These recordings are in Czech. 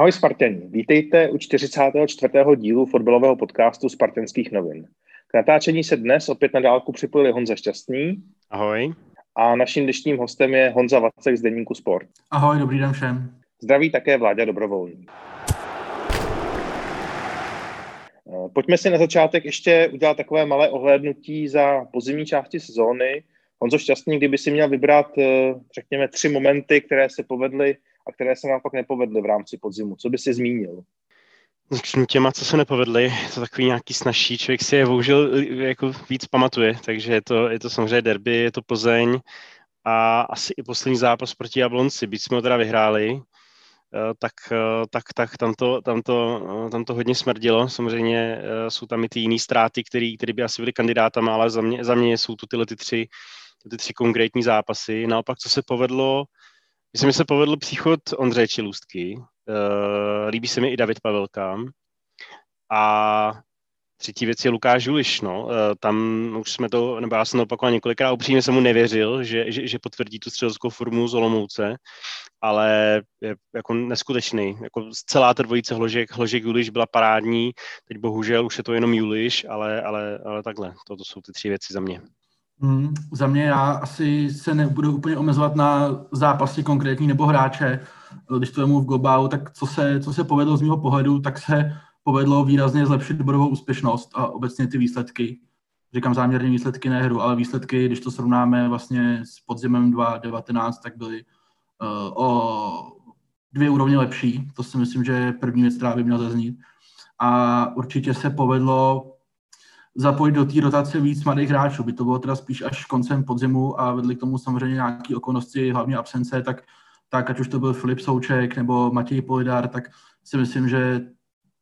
Ahoj Spartěni, vítejte u 44. dílu fotbalového podcastu Spartanských novin. K natáčení se dnes opět na dálku připojili Honza Šťastný Ahoj. a naším dnešním hostem je Honza Vacek z Deníku Sport. Ahoj, dobrý den všem. Zdraví také Vláďa Dobrovolný. Eh, Pojďme si na začátek ještě udělat takové malé ohlédnutí za pozimní části sezóny. Honzo Šťastný, kdyby si měl vybrat, eh, řekněme, tři momenty, které se povedly a které se naopak nepovedly v rámci podzimu, co by si zmínil? Začnu těma, co se nepovedly. To takový nějaký snažší. Člověk si je bohužel eh, jako víc pamatuje, takže je to, je to samozřejmě derby, je to Plzeň a asi i poslední zápas proti Jablonci. Byť jsme ho teda vyhráli, eh, tak, eh, tak, tak tam, to, tam, to, tam to hodně smrdilo. Samozřejmě jsou tam i ty jiné ztráty, které by asi byly kandidátama, ale za mě, za mě jsou tu tyhle ty tři, ty tři konkrétní zápasy. Naopak, co se povedlo, Myslím, že se povedl příchod Ondřeje Čilůstky. Uh, líbí se mi i David Pavelka. A třetí věc je Lukáš Žuliš. No. Uh, tam už jsme to, nebo já jsem to opakoval několikrát, upřímně jsem mu nevěřil, že, že, že potvrdí tu střeleckou formu z Olomouce, ale je jako neskutečný. Jako celá ta dvojice hložek, hložek Juliš byla parádní, teď bohužel už je to jenom Juliš, ale, ale, ale takhle, to, to jsou ty tři věci za mě. Hmm, za mě já asi se nebudu úplně omezovat na zápasy konkrétní nebo hráče. Když to vemu v globálu, tak co se, co se povedlo z mého pohledu, tak se povedlo výrazně zlepšit bodovou úspěšnost a obecně ty výsledky. Říkám záměrně výsledky ne hru, ale výsledky, když to srovnáme vlastně s podzimem 2019, tak byly uh, o dvě úrovně lepší. To si myslím, že je první věc, která by měla zaznít. A určitě se povedlo zapojit do té rotace víc mladých hráčů. By to bylo teda spíš až koncem podzimu a vedli k tomu samozřejmě nějaké okolnosti, hlavně absence, tak, tak ať už to byl Filip Souček nebo Matěj Polidar, tak si myslím, že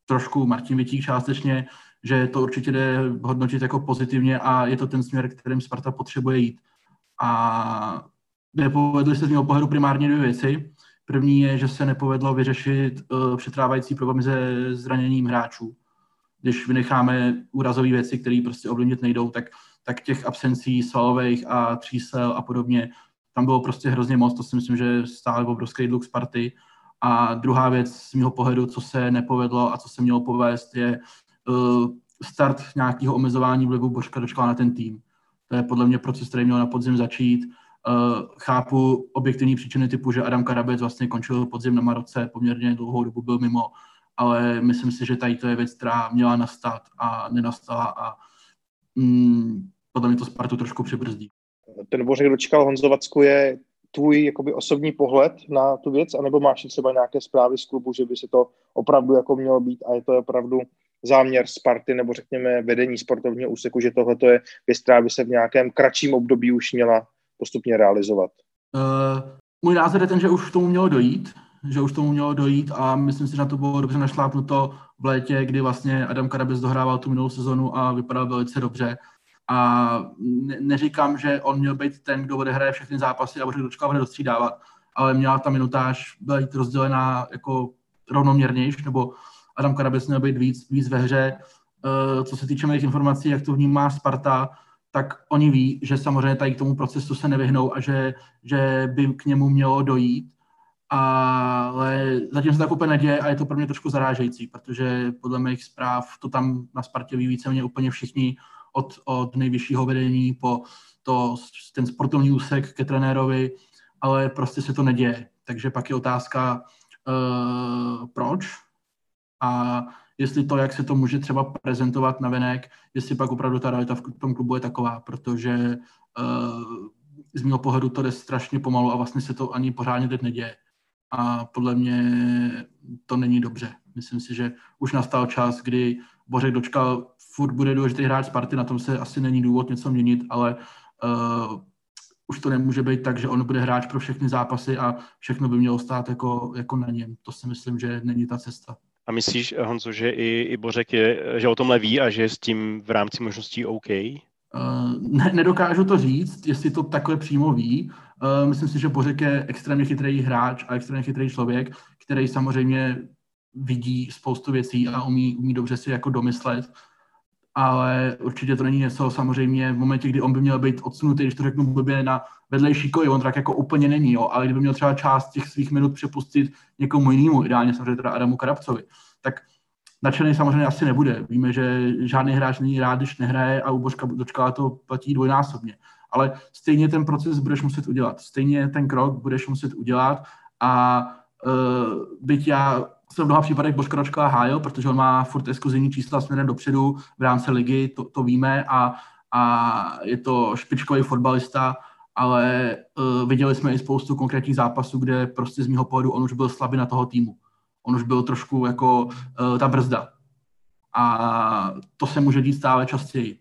trošku Martin Vitík částečně, že to určitě jde hodnotit jako pozitivně a je to ten směr, kterým Sparta potřebuje jít. A nepovedly se z mého pohledu primárně dvě věci. První je, že se nepovedlo vyřešit uh, přetrávající problémy se zraněním hráčů když vynecháme úrazové věci, které prostě ovlivnit nejdou, tak, tak těch absencí svalových a třísel a podobně, tam bylo prostě hrozně moc, to si myslím, že stále obrovský dluh Sparty. A druhá věc z mého pohledu, co se nepovedlo a co se mělo povést, je uh, start nějakého omezování vlivu Božka Dočkala na ten tým. To je podle mě proces, který měl na podzim začít. Uh, chápu objektivní příčiny typu, že Adam Karabec vlastně končil podzim na Maroce, poměrně dlouhou dobu byl mimo, ale myslím si, že tady to je věc, která měla nastat a nenastala a mm, podle mě to Spartu trošku přibrzdí. Ten Bořek dočkal Honzovacku je tvůj jakoby osobní pohled na tu věc, anebo máš třeba nějaké zprávy z klubu, že by se to opravdu jako mělo být a je to opravdu záměr Sparty nebo řekněme vedení sportovního úseku, že tohle je věc, která by se v nějakém kratším období už měla postupně realizovat? Uh, můj názor je ten, že už k tomu mělo dojít, že už tomu mělo dojít a myslím si, že na to bylo dobře našlápnuto v létě, kdy vlastně Adam Karabes dohrával tu minulou sezonu a vypadal velice dobře. A ne, neříkám, že on měl být ten, kdo odehraje všechny zápasy a bude dočka bude dostřídávat, ale měla ta minutáž být rozdělená jako rovnoměrnější, nebo Adam Karabes měl být víc, víc ve hře. Uh, co se týče mých informací, jak to vnímá Sparta, tak oni ví, že samozřejmě tady k tomu procesu se nevyhnou a že, že by k němu mělo dojít ale zatím se tak úplně neděje a je to pro mě trošku zarážející, protože podle mých zpráv to tam na Spartě ví víceméně úplně všichni od, od nejvyššího vedení po to, ten sportovní úsek ke trenérovi, ale prostě se to neděje. Takže pak je otázka, uh, proč a jestli to, jak se to může třeba prezentovat na venek, jestli pak opravdu ta realita v tom klubu je taková, protože uh, z mého pohledu to jde strašně pomalu a vlastně se to ani pořádně teď neděje a podle mě to není dobře. Myslím si, že už nastal čas, kdy Bořek dočkal, furt bude důležitý hráč Sparty, na tom se asi není důvod něco měnit, ale uh, už to nemůže být tak, že on bude hráč pro všechny zápasy a všechno by mělo stát jako, jako na něm. To si myslím, že není ta cesta. A myslíš, Honzo, že i, i Bořek je, že o tomhle ví a že je s tím v rámci možností OK? Uh, ne, nedokážu to říct, jestli to takhle přímo ví. Uh, myslím si, že Bořek je extrémně chytrý hráč a extrémně chytrý člověk, který samozřejmě vidí spoustu věcí a umí, umí dobře si jako domyslet ale určitě to není něco samozřejmě v momentě, kdy on by měl být odsunutý, když to řeknu blbě, na vedlejší koj, on tak jako úplně není, jo, ale kdyby měl třeba část těch svých minut přepustit někomu jinému, ideálně samozřejmě teda Adamu Karabcovi, tak nadšený samozřejmě asi nebude. Víme, že žádný hráč není rád, když nehraje a u Božka dočká to platí dvojnásobně. Ale stejně ten proces budeš muset udělat. Stejně ten krok budeš muset udělat a uh, byť já se v mnoha případech Božka Ročka hájil, protože on má furt exkluzivní čísla směrem dopředu v rámci ligy, to, to víme a, a je to špičkový fotbalista, ale uh, viděli jsme i spoustu konkrétních zápasů, kde prostě z mého pohledu on už byl slabý na toho týmu. On už byl trošku jako uh, ta brzda. A to se může dít stále častěji.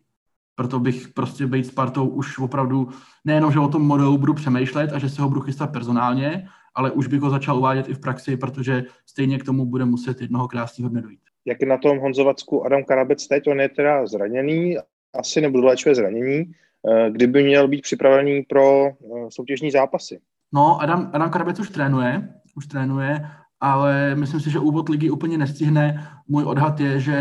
Proto bych prostě být Spartou už opravdu nejenom, že o tom modelu budu přemýšlet a že se ho budu chystat personálně, ale už bych ho začal uvádět i v praxi, protože stejně k tomu bude muset jednoho krásného dne dojít. Jak je na tom Honzovacku Adam Karabec teď? On je teda zraněný, asi nebudu léčové zranění. Eh, kdyby měl být připravený pro eh, soutěžní zápasy? No, Adam, Adam Karabec už trénuje, už trénuje, ale myslím si, že úvod ligy úplně nestihne. Můj odhad je, že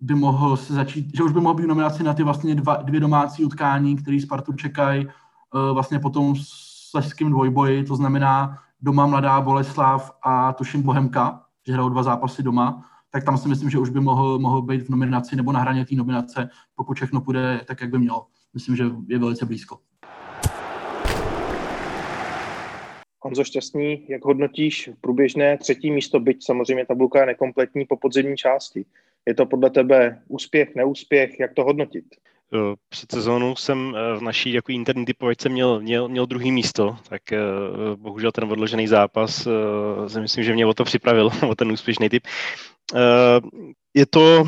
by mohl se začít, že už by mohl být nominaci na ty vlastně dva, dvě domácí utkání, které Spartu čekají uh, vlastně potom sleským dvojboji, to znamená doma Mladá Boleslav a tuším Bohemka, že hrajou dva zápasy doma, tak tam si myslím, že už by mohl, mohl být v nominaci nebo na hraně té nominace, pokud všechno půjde tak, jak by mělo. Myslím, že je velice blízko. Honzo Šťastný, jak hodnotíš průběžné třetí místo, byť samozřejmě tabulka je nekompletní po podzimní části? Je to podle tebe úspěch, neúspěch, jak to hodnotit? Eh, před sezónou jsem eh, v naší jako interní typovačce měl, měl, měl druhý místo, tak eh, bohužel ten odložený zápas si myslím, že mě o to připravil, o ten úspěšný typ. Je to,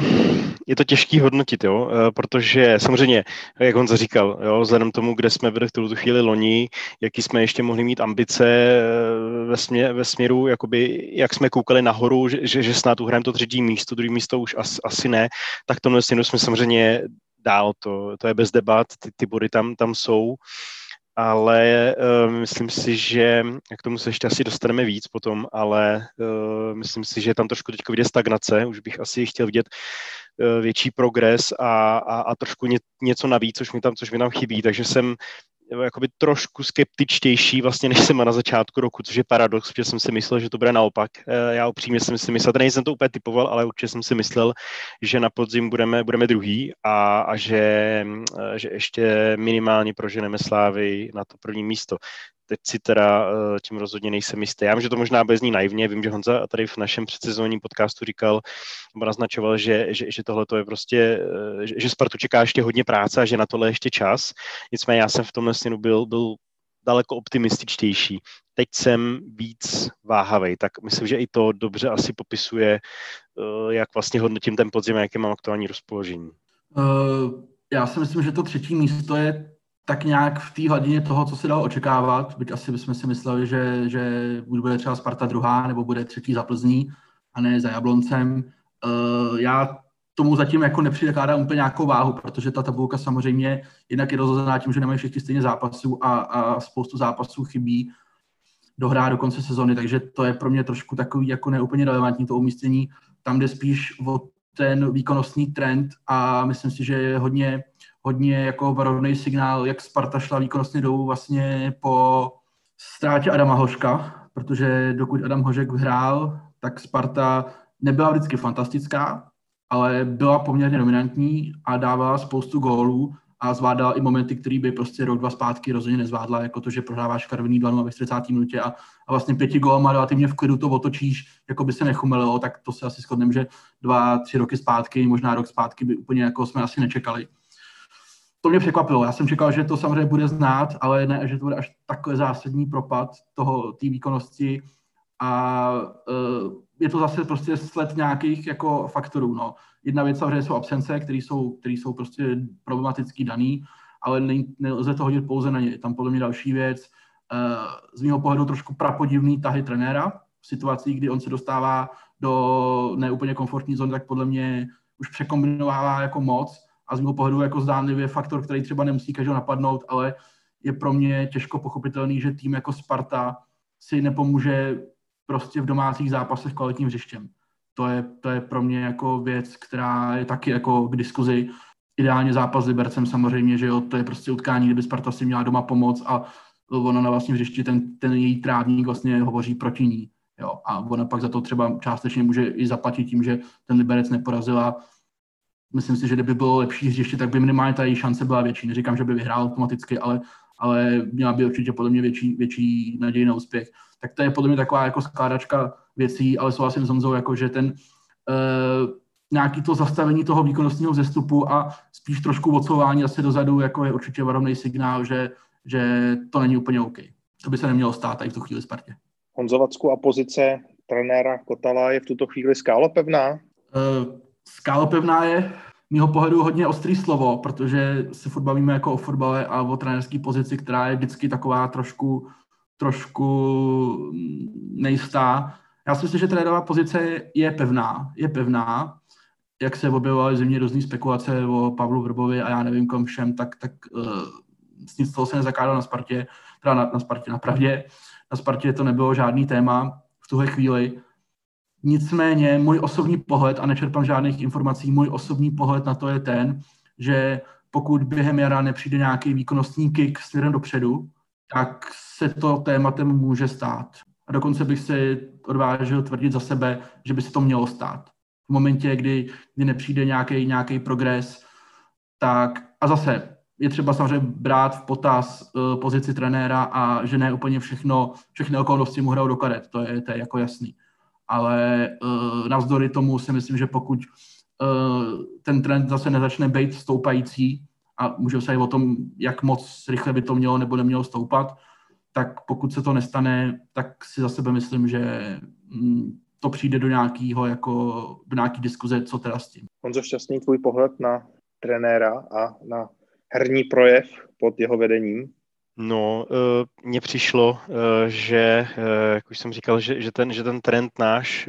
je to těžký hodnotit, jo, protože samozřejmě, jak on říkal, jo, vzhledem tomu, kde jsme byli v tu chvíli loni, jaký jsme ještě mohli mít ambice ve, smě, ve směru, jakoby, jak jsme koukali nahoru, že, že, snad uhrajeme to třetí místo, druhý místo už as, asi ne, tak tomhle směru jsme samozřejmě dál, to, to je bez debat, ty, ty body tam, tam jsou, ale uh, myslím si, že k tomu se ještě asi dostaneme víc potom, ale uh, myslím si, že tam trošku teď vidět stagnace, už bych asi chtěl vidět uh, větší progres a, a, a trošku ně, něco navíc, což mi tam, což mi tam chybí, takže jsem jakoby trošku skeptičtější vlastně, než jsem na začátku roku, což je paradox, protože jsem si myslel, že to bude naopak. Eh, já upřímně jsem si myslel, nejsem to úplně typoval, ale určitě jsem si myslel, že na podzim budeme, budeme druhý a, a že, eh, že ještě minimálně proženeme Slávy na to první místo teď si teda eh, tím rozhodně nejsem jistý. Já vím, že to možná bude zní naivně, vím, že Honza tady v našem předsezónním podcastu říkal, nebo naznačoval, že, že, že tohle to je prostě, eh, že, Spartu čeká ještě hodně práce a že na tohle ještě čas. Nicméně já jsem v tomhle směru byl, byl daleko optimističtější. Teď jsem víc váhavý, tak myslím, že i to dobře asi popisuje, eh, jak vlastně hodnotím ten podzim, jaké mám aktuální rozpoložení. Uh, já si myslím, že to třetí místo je tak nějak v té hladině toho, co se dalo očekávat, byť asi bychom si mysleli, že, že bude třeba Sparta druhá, nebo bude třetí za Plzní, a ne za Jabloncem. Uh, já tomu zatím jako nepřikládám úplně nějakou váhu, protože ta tabulka samozřejmě jinak je rozhozená tím, že nemají všichni stejně zápasů a, a spoustu zápasů chybí dohrá do konce sezony, takže to je pro mě trošku takový jako neúplně relevantní to umístění. Tam jde spíš o ten výkonnostní trend a myslím si, že je hodně hodně jako varovný signál, jak Sparta šla výkonnostně dolů vlastně po ztrátě Adama Hoška, protože dokud Adam Hožek hrál, tak Sparta nebyla vždycky fantastická, ale byla poměrně dominantní a dávala spoustu gólů a zvládala i momenty, které by prostě rok, dva zpátky rozhodně nezvládla, jako to, že prohráváš karvený dlanu ve 40. minutě a, a vlastně pěti gólama relativně v klidu to otočíš, jako by se nechumelilo, tak to se asi shodneme, že dva, tři roky zpátky, možná rok zpátky by úplně jako jsme asi nečekali to mě překvapilo. Já jsem čekal, že to samozřejmě bude znát, ale ne, že to bude až takhle zásadní propad toho té výkonnosti a uh, je to zase prostě sled nějakých jako faktorů. No. Jedna věc samozřejmě jsou absence, které jsou, které jsou prostě problematický daný ale nelze to hodit pouze na ně. Tam podle mě další věc, z mého pohledu trošku prapodivný tahy trenéra, v situacích, kdy on se dostává do neúplně komfortní zóny, tak podle mě už překombinovává jako moc a z mého pohledu jako zdánlivě faktor, který třeba nemusí každého napadnout, ale je pro mě těžko pochopitelný, že tým jako Sparta si nepomůže prostě v domácích zápasech kvalitním hřištěm. To je, to je pro mě jako věc, která je taky jako k diskuzi. Ideálně zápas s Libercem samozřejmě, že jo, to je prostě utkání, kdyby Sparta si měla doma pomoc a ona na vlastním hřišti, ten, ten její trávník vlastně hovoří proti ní. Jo, a ona pak za to třeba částečně může i zaplatit tím, že ten Liberec neporazila. Myslím si, že kdyby bylo lepší hřiště, tak by minimálně ta její šance byla větší. Neříkám, že by vyhrál automaticky, ale, ale měla by určitě podle mě větší, větší naději na úspěch. Tak to je podle mě taková jako skládačka věcí, ale souhlasím s Honzou, jako že ten uh, nějaký to zastavení toho výkonnostního zestupu a spíš trošku odsouvání asi dozadu, jako je určitě varovný signál, že, že to není úplně OK. To by se nemělo stát tady v tu chvíli Spartě. Honzovacku a pozice trenéra Kotala je v tuto chvíli skálopevná? Uh, skálopevná je mýho pohledu hodně ostrý slovo, protože se furt bavíme jako o fotbale a o trenérské pozici, která je vždycky taková trošku, trošku nejistá. Já si myslím, že trenérová pozice je pevná. Je pevná. Jak se objevovaly země různé spekulace o Pavlu Vrbovi a já nevím kom všem, tak, tak uh, nic toho se nezakládalo na Spartě, teda na, na Spartě, na pravdě. Na Spartě to nebylo žádný téma v tuhle chvíli. Nicméně můj osobní pohled, a nečerpám žádných informací, můj osobní pohled na to je ten, že pokud během jara nepřijde nějaký výkonnostní kick směrem dopředu, tak se to tématem může stát. A dokonce bych se odvážil tvrdit za sebe, že by se to mělo stát. V momentě, kdy, kdy nepřijde nějaký, nějaký progres, tak a zase je třeba samozřejmě brát v potaz uh, pozici trenéra a že ne úplně všechno, všechny okolnosti mu hrajou do karet, to je, to je jako jasný. Ale uh, navzdory tomu si myslím, že pokud uh, ten trend zase nezačne být stoupající a můžeme se i o tom, jak moc rychle by to mělo nebo nemělo stoupat, tak pokud se to nestane, tak si za sebe myslím, že mm, to přijde do nějakého, jako do nějaký diskuze, co teda s tím. Honzo, šťastný tvůj pohled na trenéra a na herní projev pod jeho vedením? No, uh, mně přišlo, uh, že, uh, jak už jsem říkal, že, že, ten, že ten trend náš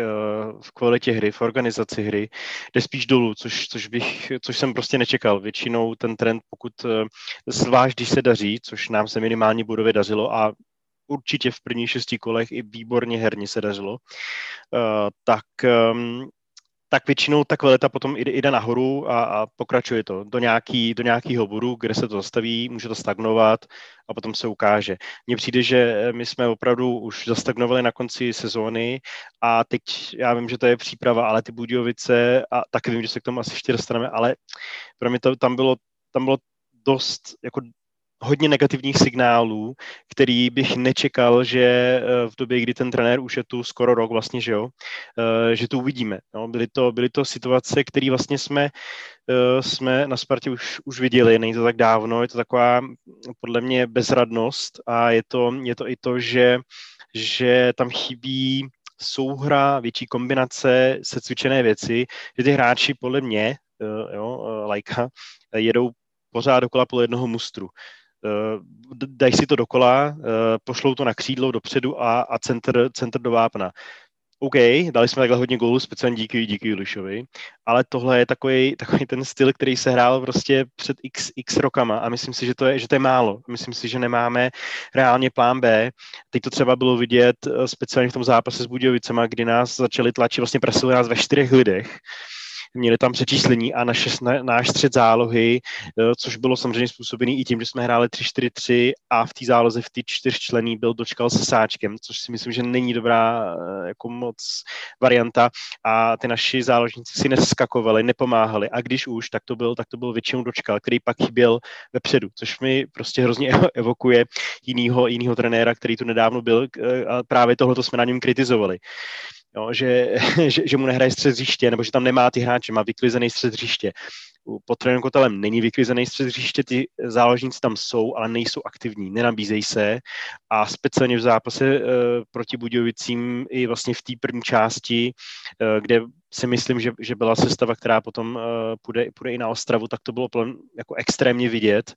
v kvalitě hry, v organizaci hry, jde spíš dolů, což, což, bych, což jsem prostě nečekal. Většinou ten trend, pokud, zvlášť když se daří, což nám se minimálně budově dařilo a určitě v prvních šesti kolech i výborně herně se dařilo, tak um, tak většinou ta kvalita potom jde, jde nahoru a, a pokračuje to do, nějaký, do nějakého bodu, kde se to zastaví, může to stagnovat a potom se ukáže. Mně přijde, že my jsme opravdu už zastagnovali na konci sezóny a teď já vím, že to je příprava, ale ty Budějovice, a taky vím, že se k tomu asi ještě dostaneme, ale pro mě to tam bylo, tam bylo dost jako hodně negativních signálů, který bych nečekal, že eh, v době, kdy ten trenér už je tu skoro rok vlastně, že jo, eh, že to uvidíme. No, byly, to, byly to situace, které vlastně jsme, eh, jsme na Spartě už, už viděli, není to tak dávno, je to taková podle mě bezradnost a je to, je to i to, že, že tam chybí souhra, větší kombinace, se cvičené věci, že ty hráči podle mě, jo, lajka, jedou pořád dokola po jednoho mustru. Eh, dají si to dokola, eh, pošlou to na křídlo dopředu a, a center, center do vápna. OK, dali jsme takhle hodně gólů, speciálně díky, díky Julišovi, ale tohle je takový, takový ten styl, který se hrál prostě před x, x rokama a myslím si, že to, je, že to je málo. Myslím si, že nemáme reálně plán B. Teď to třeba bylo vidět eh, speciálně v tom zápase s Budějovicema, kdy nás začali tlačit, vlastně presili nás ve čtyřech lidech měli tam přečíslení a naše, na, náš střed zálohy, eh, což bylo samozřejmě způsobený i tím, že jsme hráli 3-4-3 a v té záloze v té čtyřčlený byl dočkal se sáčkem, což si myslím, že není dobrá eh, jako moc varianta. A ty naši záložníci si neskakovali, nepomáhali. A když už, tak to byl, tak to byl většinou dočkal, který pak chyběl vepředu, což mi prostě hrozně evokuje jinýho, jinýho trenéra, který tu nedávno byl eh, a právě tohle jsme na něm kritizovali jo, že, že, že mu nehraje střed hřiště, nebo že tam nemá ty hráče, má vyklizený střed hřiště. pod trenérem Kotelem není vyklizený střed hřiště, ty záložníci tam jsou, ale nejsou aktivní, nenabízejí se a speciálně v zápase uh, proti Budějovicím i vlastně v té první části, uh, kde si myslím, že, že byla sestava, která potom uh, půjde, půjde i na Ostravu, tak to bylo pln, jako extrémně vidět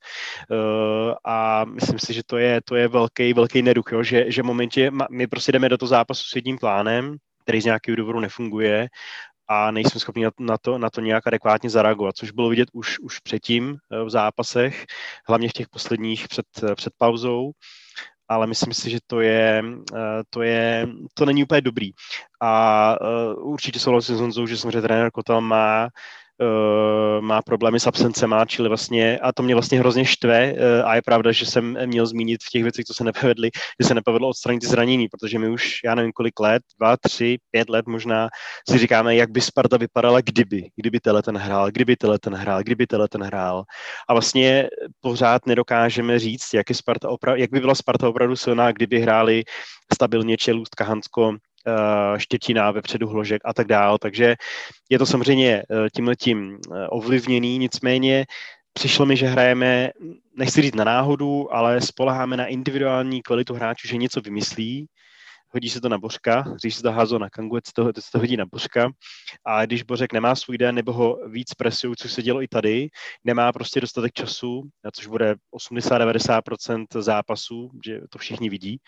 uh, a myslím si, že to je, to je velký, velký neduch, jo? Že, že momentě my prostě jdeme do toho zápasu s jedním plánem, který z nějakého důvodu nefunguje a nejsme schopni na to, na to nějak adekvátně zareagovat, což bylo vidět už, už předtím eh, v zápasech, hlavně v těch posledních před, před pauzou ale myslím si, že to je, to je, to není úplně dobrý. A určitě souhlasím s Honzou, že samozřejmě trenér Kotel má uh, má problémy s absencema, čili vlastně, a to mě vlastně hrozně štve uh, a je pravda, že jsem měl zmínit v těch věcech, co se nepovedly, že se nepovedlo odstranit ty zranění, protože my už, já nevím kolik let, dva, tři, pět let možná, si říkáme, jak by Sparta vypadala, kdyby, kdyby tenhle ten hrál, kdyby tenhle ten hrál, kdyby tenhle ten hrál. A vlastně pořád nedokážeme říct, jak, je Sparta opra- jak by byla Sparta opravdu silná, kdyby hráli stabilně Čelůst, Kahansko, Eh, Štětina, vepředu Hložek a tak dál. Takže je to samozřejmě eh, tímhletím eh, ovlivněný, nicméně přišlo mi, že hrajeme, nechci říct na náhodu, ale spoleháme na individuální kvalitu hráčů, že něco vymyslí, hodí se to na Bořka, když se to házlo na Kangu, se to, se to hodí na Bořka a když Bořek nemá svůj den nebo ho víc presují, což se dělo i tady, nemá prostě dostatek času, což bude 80-90% zápasů, že to všichni vidí,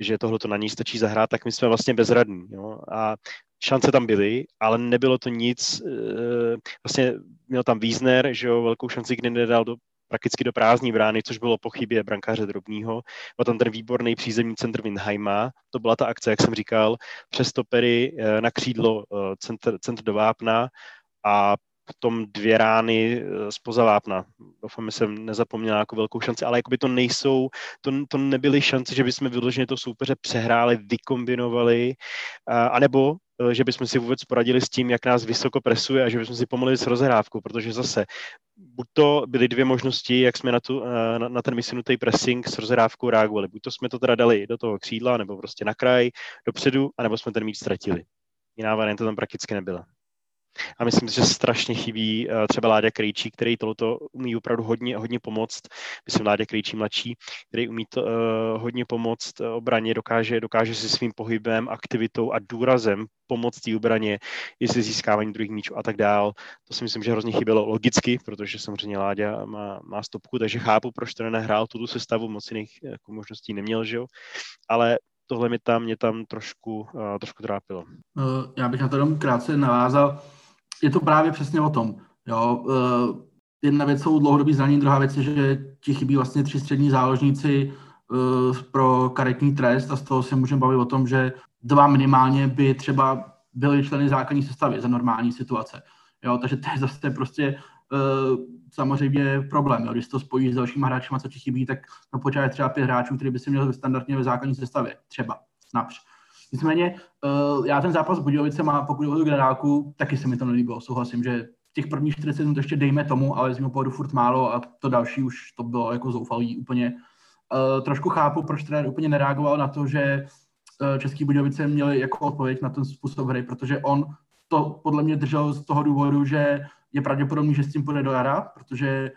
že tohle to na ní stačí zahrát, tak my jsme vlastně bezradní. Jo? A šance tam byly, ale nebylo to nic, eh, vlastně měl tam Wiesner, že jo, velkou šanci, kdy nedal do prakticky do prázdní brány, což bylo po chybě brankáře Drobního. Byl tam ten výborný přízemní centr Windheima, to byla ta akce, jak jsem říkal, přes topery eh, na křídlo eh, centr, centr do Vápna a potom dvě rány eh, spoza vápna. Doufám, že jsem nezapomněl jako velkou šanci, ale jakoby to nejsou, to, to nebyly šance, že bychom vyloženě to soupeře přehráli, vykombinovali, anebo Eh, že bychom si vůbec poradili s tím, jak nás vysoko presuje a že bychom si pomohli s rozhrávkou, protože zase buď to byly dvě možnosti, jak jsme na, tu, eh, na, na ten vysunutý pressing s rozhrávkou reagovali. Buď to jsme to teda dali do toho křídla, nebo prostě na kraj, dopředu, anebo jsme ten míč ztratili. Jiná varianta tam prakticky nebyla. A myslím si, že strašně chybí uh, třeba Láďa Krejčí, který tohoto umí opravdu hodně, hodně pomoct. Myslím Láďa Krejčí mladší, který umí to, uh, hodně pomoct uh, obraně, dokáže, dokáže si svým pohybem, aktivitou a důrazem pomoct té obraně, i se získávání druhých míčů a tak dál. To si myslím, že hrozně chybělo logicky, protože samozřejmě Láďa má, má stopku, takže chápu, proč to nehrál tuto sestavu, moc jiných jako možností neměl, že jo? ale tohle mě tam, mě tam trošku, uh, trošku trápilo. Já bych na to jenom krátce navázal je to právě přesně o tom. Jo. Uh, jedna věc jsou dlouhodobý zranění, druhá věc je, že ti chybí vlastně tři střední záložníci uh, pro karetní trest a z toho se můžeme bavit o tom, že dva minimálně by třeba byli členy základní sestavy za normální situace. Jo, takže to je zase prostě uh, samozřejmě problém. Jo. Když to spojíš s dalšíma hráči, co ti chybí, tak na počátku třeba pět hráčů, který by si měl standardně ve základní sestavě. Třeba. Např. Nicméně uh, já ten zápas s Budějovicema, pokud o generálku, taky se mi to nelíbilo. Souhlasím, že těch prvních 40 minut ještě dejme tomu, ale z mého pohledu furt málo a to další už to bylo jako zoufalý úplně. Uh, trošku chápu, proč trenér úplně nereagoval na to, že uh, Český Budějovice měli jako odpověď na ten způsob hry, protože on to podle mě držel z toho důvodu, že je pravděpodobný, že s tím půjde do jara, protože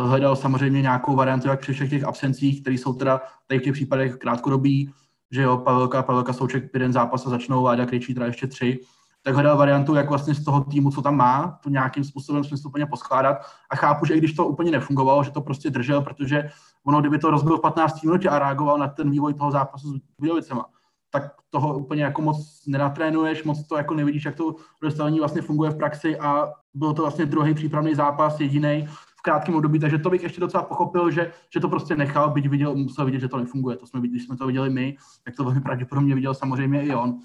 uh, hledal samozřejmě nějakou variantu, jak při všech těch absencích, které jsou teda tady v těch případech krátkodobí, že jo, Pavelka, Pavelka Souček jeden zápas a začnou, Váďa teda ještě tři, tak hledal variantu, jak vlastně z toho týmu, co tam má, to nějakým způsobem smysluplně poskládat. A chápu, že i když to úplně nefungovalo, že to prostě držel, protože ono, kdyby to rozbil v 15 minutě a reagoval na ten vývoj toho zápasu s Bílovicema, tak toho úplně jako moc nenatrénuješ, moc to jako nevidíš, jak to dostavení vlastně funguje v praxi a byl to vlastně druhý přípravný zápas, jediný, krátkém období, takže to bych ještě docela pochopil, že, že to prostě nechal, byť viděl, musel vidět, že to nefunguje. To jsme, když jsme to viděli my, tak to velmi pravděpodobně viděl samozřejmě i on.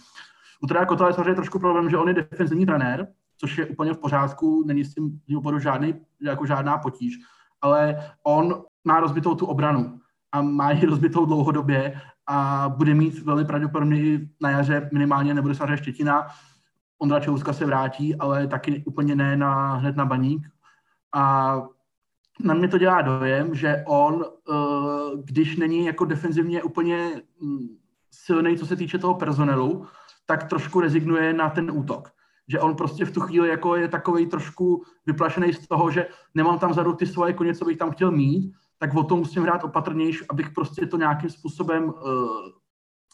U Treja Kotela je samozřejmě trošku problém, že on je defenzivní trenér, což je úplně v pořádku, není s tím oboru žádný, jako žádná potíž, ale on má rozbitou tu obranu a má ji rozbitou dlouhodobě a bude mít velmi pravděpodobně na jaře minimálně, nebude samozřejmě Štětina, Ondra Čeluska se vrátí, ale taky úplně ne na, hned na baník. A na mě to dělá dojem, že on, eh, když není jako defenzivně úplně mm, silný, co se týče toho personelu, tak trošku rezignuje na ten útok. že on prostě v tu chvíli jako je takový trošku vyplašený z toho, že nemám tam vzadu ty svoje koně, co bych tam chtěl mít, tak o tom musím hrát opatrnější, abych prostě to nějakým způsobem uh,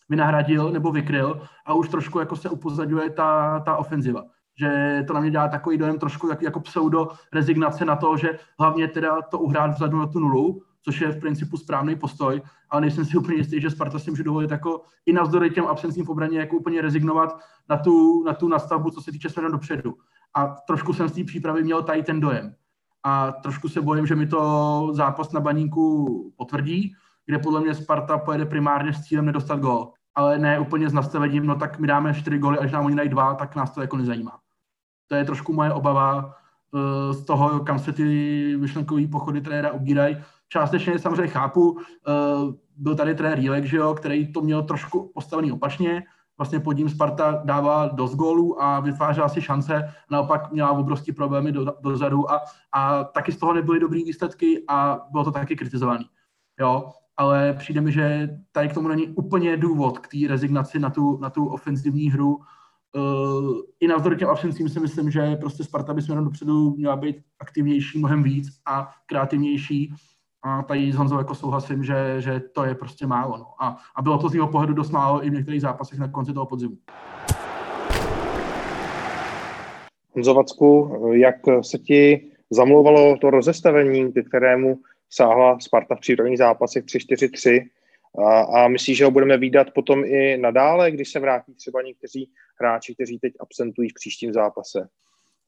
vynahradil nebo vykryl a už trošku jako se upozadňuje ta, ta ofenziva. Že to na mě dělá takový dojem trošku jak, jako pseudo rezignace na to, že hlavně teda to uhrát vzadu na tu nulu, což je v principu správný postoj, ale nejsem si úplně jistý, že Sparta si může dovolit jako i navzdory těm absencím v obraně jako úplně rezignovat na tu, na tu nastavbu, co se týče směrem dopředu. A trošku jsem z té přípravy měl tady ten dojem. A trošku se bojím, že mi to zápas na baníku potvrdí, kde podle mě Sparta pojede primárně s cílem nedostat gol. Ale ne úplně s nastavením, no tak my dáme čtyři góly, až nám oni dají dva, tak nás to jako nezajímá. To je trošku moje obava uh, z toho, kam se ty myšlenkové pochody trenéra ubírají. Částečně samozřejmě chápu, uh, byl tady trenér Jílek, že jo, který to měl trošku postavený opačně, vlastně pod ním Sparta dává dost gólů a vytvářela si šance, naopak měla obrovské problémy do, dozadu a, a taky z toho nebyly dobrý výsledky a bylo to taky kritizovaný. Jo, ale přijde mi, že tady k tomu není úplně důvod k té rezignaci na tu, na tu ofenzivní hru. Uh, I navzdory těm absencím si myslím, že prostě Sparta by směrem dopředu měla být aktivnější mnohem víc a kreativnější a tady s Honzou jako souhlasím, že, že to je prostě málo. No. A, a bylo to z jeho pohledu dost málo i v některých zápasech na konci toho podzimu. Honzo jak se ti zamlouvalo to rozestavení, ke kterému sáhla Sparta v přírodních zápasech 3-4-3 a, a myslíš, že ho budeme výdat potom i nadále, když se vrátí třeba někteří hráči, kteří teď absentují v příštím zápase?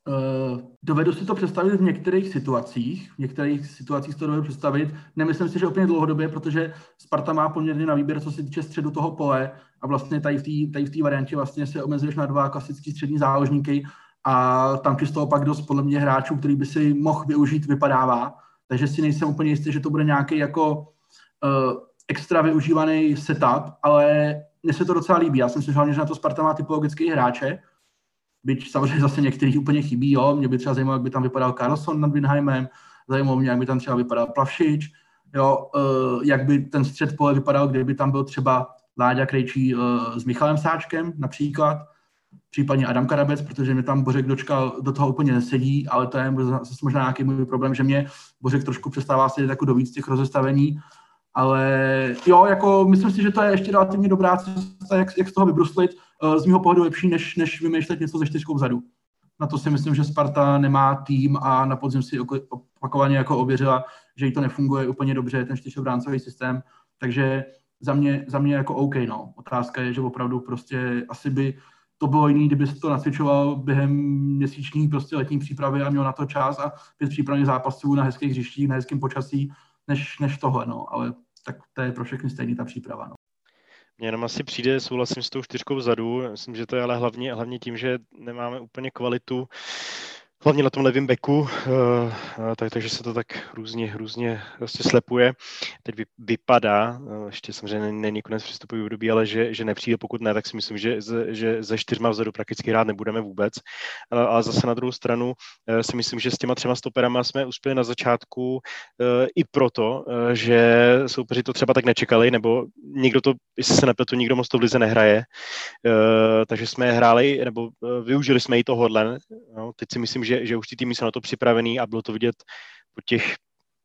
Uh, dovedu si to představit v některých situacích. V některých situacích to dovedu představit. Nemyslím si, že úplně dlouhodobě, protože Sparta má poměrně na výběr, co se týče středu toho pole a vlastně tady v té, variantě vlastně se omezuješ na dva klasické střední záložníky a tam z toho pak dost podle mě hráčů, který by si mohl využít, vypadává. Takže si nejsem úplně jistý, že to bude nějaký jako uh, extra využívaný setup, ale mně se to docela líbí. Já jsem si že na to Sparta má typologické hráče, byť samozřejmě zase některých úplně chybí, jo. Mě by třeba zajímalo, jak by tam vypadal Carlson nad Winheimem, zajímalo mě, jak by tam třeba vypadal Plavšič, jo, uh, jak by ten střed pole vypadal, kdyby tam byl třeba Láďa Krejčí uh, s Michalem Sáčkem například, případně Adam Karabec, protože mě tam Bořek dočkal, do toho úplně nesedí, ale to je zase možná nějaký můj problém, že mě Bořek trošku přestává sedět jako do víc těch rozestavení, ale jo, jako myslím si, že to je ještě relativně dobrá cesta, jak, jak z toho vybruslit. Eh, z mého pohledu lepší, než, než vymýšlet něco ze čtyřkou vzadu. Na to si myslím, že Sparta nemá tým a na podzim si opakovaně jako ověřila, že jí to nefunguje úplně dobře, ten čtyřobráncový systém. Takže za mě, za mě jako OK, no. Otázka je, že opravdu prostě asi by to bylo jiný, kdyby se to nacvičoval během měsíční prostě letní přípravy a měl na to čas a pět přípravných zápasů na hezkých hřištích, na hezkém počasí, než, než tohle, no. Ale tak to je pro všechny stejný ta příprava, no. Mně jenom asi přijde, souhlasím s tou čtyřkou vzadu, myslím, že to je ale hlavně, hlavně tím, že nemáme úplně kvalitu hlavně na tom levém beku, eh, tak, takže se to tak různě, různě prostě slepuje. Teď vypadá, eh, ještě samozřejmě není konec přístupový období, ale že, že nepřijde, pokud ne, tak si myslím, že, že ze čtyřma vzadu prakticky hrát nebudeme vůbec. Ale zase na druhou stranu eh, si myslím, že s těma třema stoperama jsme uspěli na začátku i proto, že soupeři to třeba tak nečekali, nebo někdo to, jestli se nepletu, nikdo moc to v lize nehraje, takže jsme hráli, nebo využili jsme i tohohle. No, teď si myslím, že, že už ty týmy jsou na to připravený a bylo to vidět po těch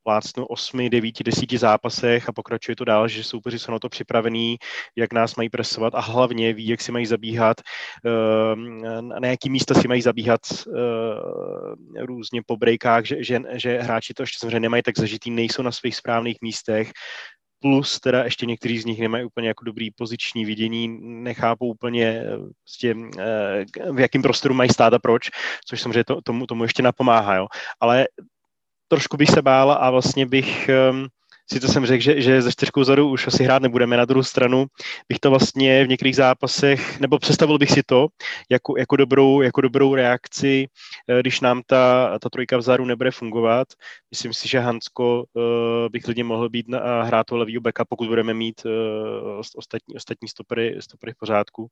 plácnu 8, 9, 10 zápasech a pokračuje to dál, že soupeři jsou na to připravení, jak nás mají presovat a hlavně ví, jak si mají zabíhat, ehm, na jaký místa si mají zabíhat ehm, různě po breakách, že, že, že hráči to ještě samozřejmě nemají tak zažitý, nejsou na svých správných místech, plus teda ještě někteří z nich nemají úplně jako dobrý poziční vidění, nechápou úplně prostě, v jakém prostoru mají stát a proč, což samozřejmě to, tomu, tomu ještě napomáhá, jo. Ale trošku bych se bál a vlastně bych um, si to jsem řekl, že, že ze čtyřkou zadu už asi hrát nebudeme. Na druhou stranu bych to vlastně v některých zápasech, nebo představil bych si to jako, jako, dobrou, jako dobrou reakci, eh, když nám ta, ta trojka vzadu nebude fungovat. Myslím si, že Hansko uh, by klidně mohl být na, hrát toho levýho beka, pokud budeme mít uh, ostatní, ostatní stopery, stopery v pořádku.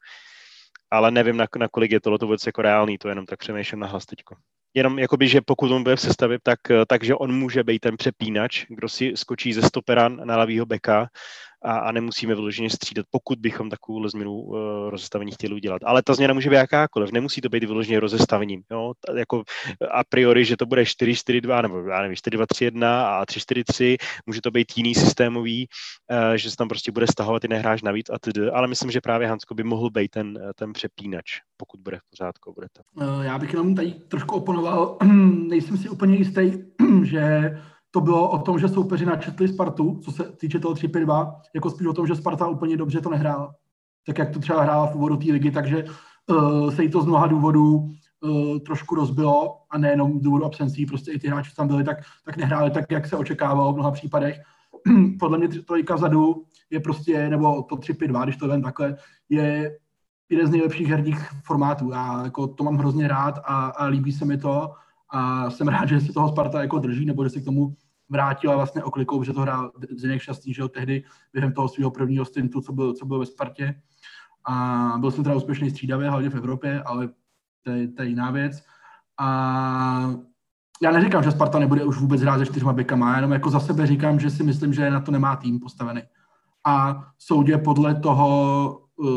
Ale nevím, na, na kolik je tohle vůbec jako reálný, to jenom tak přemýšlím na hlas teďko jenom jakoby, že pokud on bude v sestavě, tak, takže on může být ten přepínač, kdo si skočí ze stopera na levýho beka a, a nemusíme vyloženě střídat, pokud bychom takovou změnu uh, rozestavení chtěli udělat. Ale ta změna může být jakákoliv, nemusí to být vyloženě rozestavením. Jo? Jako a priori, že to bude 4-4-2 nebo já nevím, 4-2-3-1 a 3-4-3, může to být jiný systémový, uh, že se tam prostě bude stahovat i nehráš navíc a tedy, ale myslím, že právě Hansko by mohl být ten, ten přepínač, pokud bude v pořádku. Bude to. Já bych jenom tady trošku oponoval, nejsem si úplně jistý, že to bylo o tom, že soupeři načetli Spartu, co se týče toho 3-5-2, jako spíš o tom, že Sparta úplně dobře to nehrála. Tak jak to třeba hrála v úvodu té ligy, takže uh, se jí to z mnoha důvodů uh, trošku rozbilo a nejenom z důvodu absencí, prostě i ty hráči, co tam byli, tak, tak nehráli tak, jak se očekávalo v mnoha případech. Podle mě trojka vzadu je prostě, nebo to 3-5-2, když to vem takhle, je jeden z nejlepších herních formátů. Já jako to mám hrozně rád a, a líbí se mi to a jsem rád, že se toho Sparta jako drží, nebo že se k tomu vrátila vlastně oklikou, že to hrál Zdeněk Šťastný, že jo, tehdy během toho svého prvního stintu, co byl, co byl ve Spartě. A byl jsem teda úspěšný střídavě, hlavně v Evropě, ale to je, to je jiná věc. A já neříkám, že Sparta nebude už vůbec hrát se čtyřma bekama, jenom jako za sebe říkám, že si myslím, že na to nemá tým postavený. A soudě podle toho uh,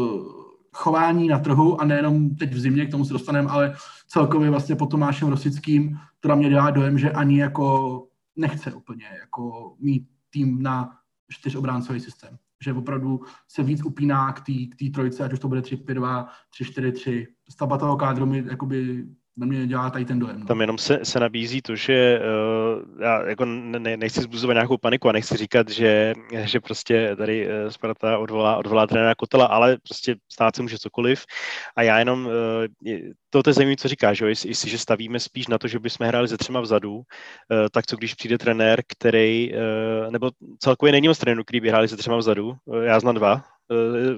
chování na trhu a nejenom teď v zimě, k tomu se dostaneme, ale celkově vlastně po Tomášem Rosickým, která mě dělá dojem, že ani jako nechce úplně jako mít tým na čtyřobráncový systém. Že opravdu se víc upíná k té trojce, ať už to bude 3-5-2, 3-4-3. Stavba toho kádru mi na mě dělá tady ten dojem. No. Tam jenom se, se nabízí to, že uh, já jako ne, nechci zbuzovat nějakou paniku a nechci říkat, že, že prostě tady uh, Sparta odvolá, odvolá trenéra Kotela, ale prostě stát se může cokoliv. A já jenom, uh, to, to je zajímavé, co říkáš, že jestli, jestli, že stavíme spíš na to, že bychom hráli ze třema vzadu, uh, tak co když přijde trenér, který, uh, nebo celkově není moc trenérů, který by hráli ze třema vzadu, uh, já znám dva,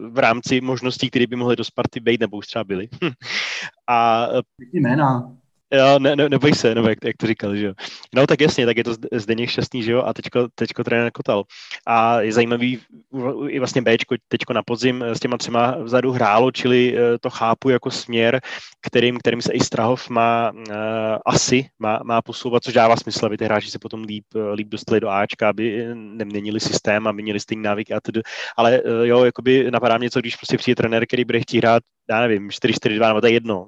v rámci možností, které by mohly do Sparty být, nebo už třeba byly. A jména. Jo, ne, ne, neboj se, nebo jak, jak to říkal, že jo. No tak jasně, tak je to Zdeněk šťastný, že jo, a teďko, teďko trenér Kotal. A je zajímavý, i vlastně Bčko teďko na podzim s těma třema vzadu hrálo, čili eh, to chápu jako směr, kterým, kterým se i Strahov má uh, asi, má, má posouvat, což dává smysl, aby ty hráči se potom líp, eh, líp dostali do Ačka, aby neměnili systém, aby měli stejný návyk a tedy. Ale uh, jo, jakoby napadá mě něco, když prostě přijde trenér, který bude chtít hrát já nevím, 4-4-2, nebo to je jedno,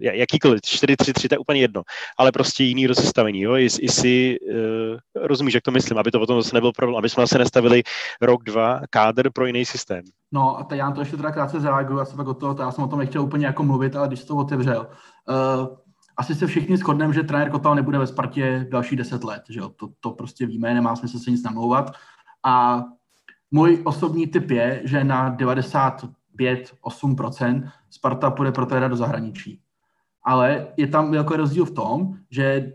jakýkoliv, 4-3-3, to je úplně jedno, ale prostě jiný rozestavení, jo, jestli, jestli uh, rozumíš, jak to myslím, aby to potom zase nebyl problém, aby jsme zase nestavili rok, dva kádr pro jiný systém. No a já to ještě teda krátce zareaguju, já jsem pak o toho, já jsem o tom nechtěl úplně jako mluvit, ale když to otevřel. Uh, asi se všichni shodneme, že trenér Kotal nebude ve Spartě další deset let, že jo? To, to prostě víme, nemá smysl se nic namlouvat. A můj osobní tip je, že na 90 5-8%, Sparta půjde pro do zahraničí. Ale je tam velký rozdíl v tom, že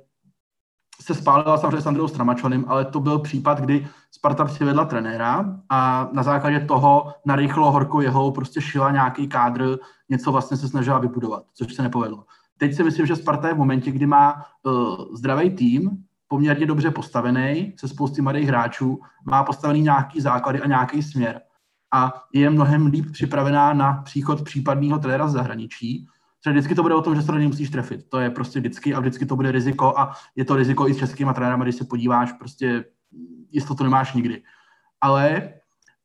se spálila samozřejmě s Andreou Stramačonem, ale to byl případ, kdy Sparta přivedla trenéra a na základě toho narychlo horkou jeho prostě šila nějaký kádr, něco vlastně se snažila vybudovat, což se nepovedlo. Teď si myslím, že Sparta je v momentě, kdy má uh, zdravý tým, poměrně dobře postavený, se spousty mladých hráčů, má postavený nějaký základy a nějaký směr a je mnohem líp připravená na příchod případného trenéra z zahraničí. Protože vždycky to bude o tom, že se to nemusíš trefit. To je prostě vždycky a vždycky to bude riziko a je to riziko i s českými trenérama, když se podíváš, prostě jistotu nemáš nikdy. Ale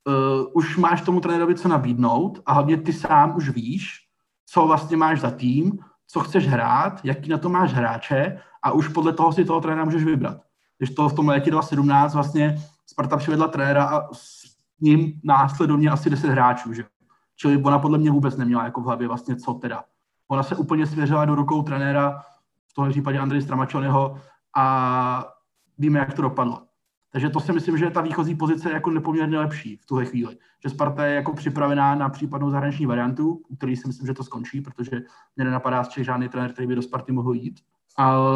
uh, už máš tomu trenérovi co nabídnout a hlavně ty sám už víš, co vlastně máš za tým, co chceš hrát, jaký na to máš hráče a už podle toho si toho trenéra můžeš vybrat. Když to v tom létě 2017 vlastně Sparta přivedla trenéra a ním následovně asi 10 hráčů, že? Čili ona podle mě vůbec neměla jako v hlavě vlastně co teda. Ona se úplně svěřila do rukou trenéra, v tomhle případě Andrej Stramačonyho a víme, jak to dopadlo. Takže to si myslím, že ta výchozí pozice je jako nepoměrně lepší v tuhle chvíli. Že Sparta je jako připravená na případnou zahraniční variantu, u který si myslím, že to skončí, protože mě nenapadá z Čech žádný trenér, který by do Sparty mohl jít. Ale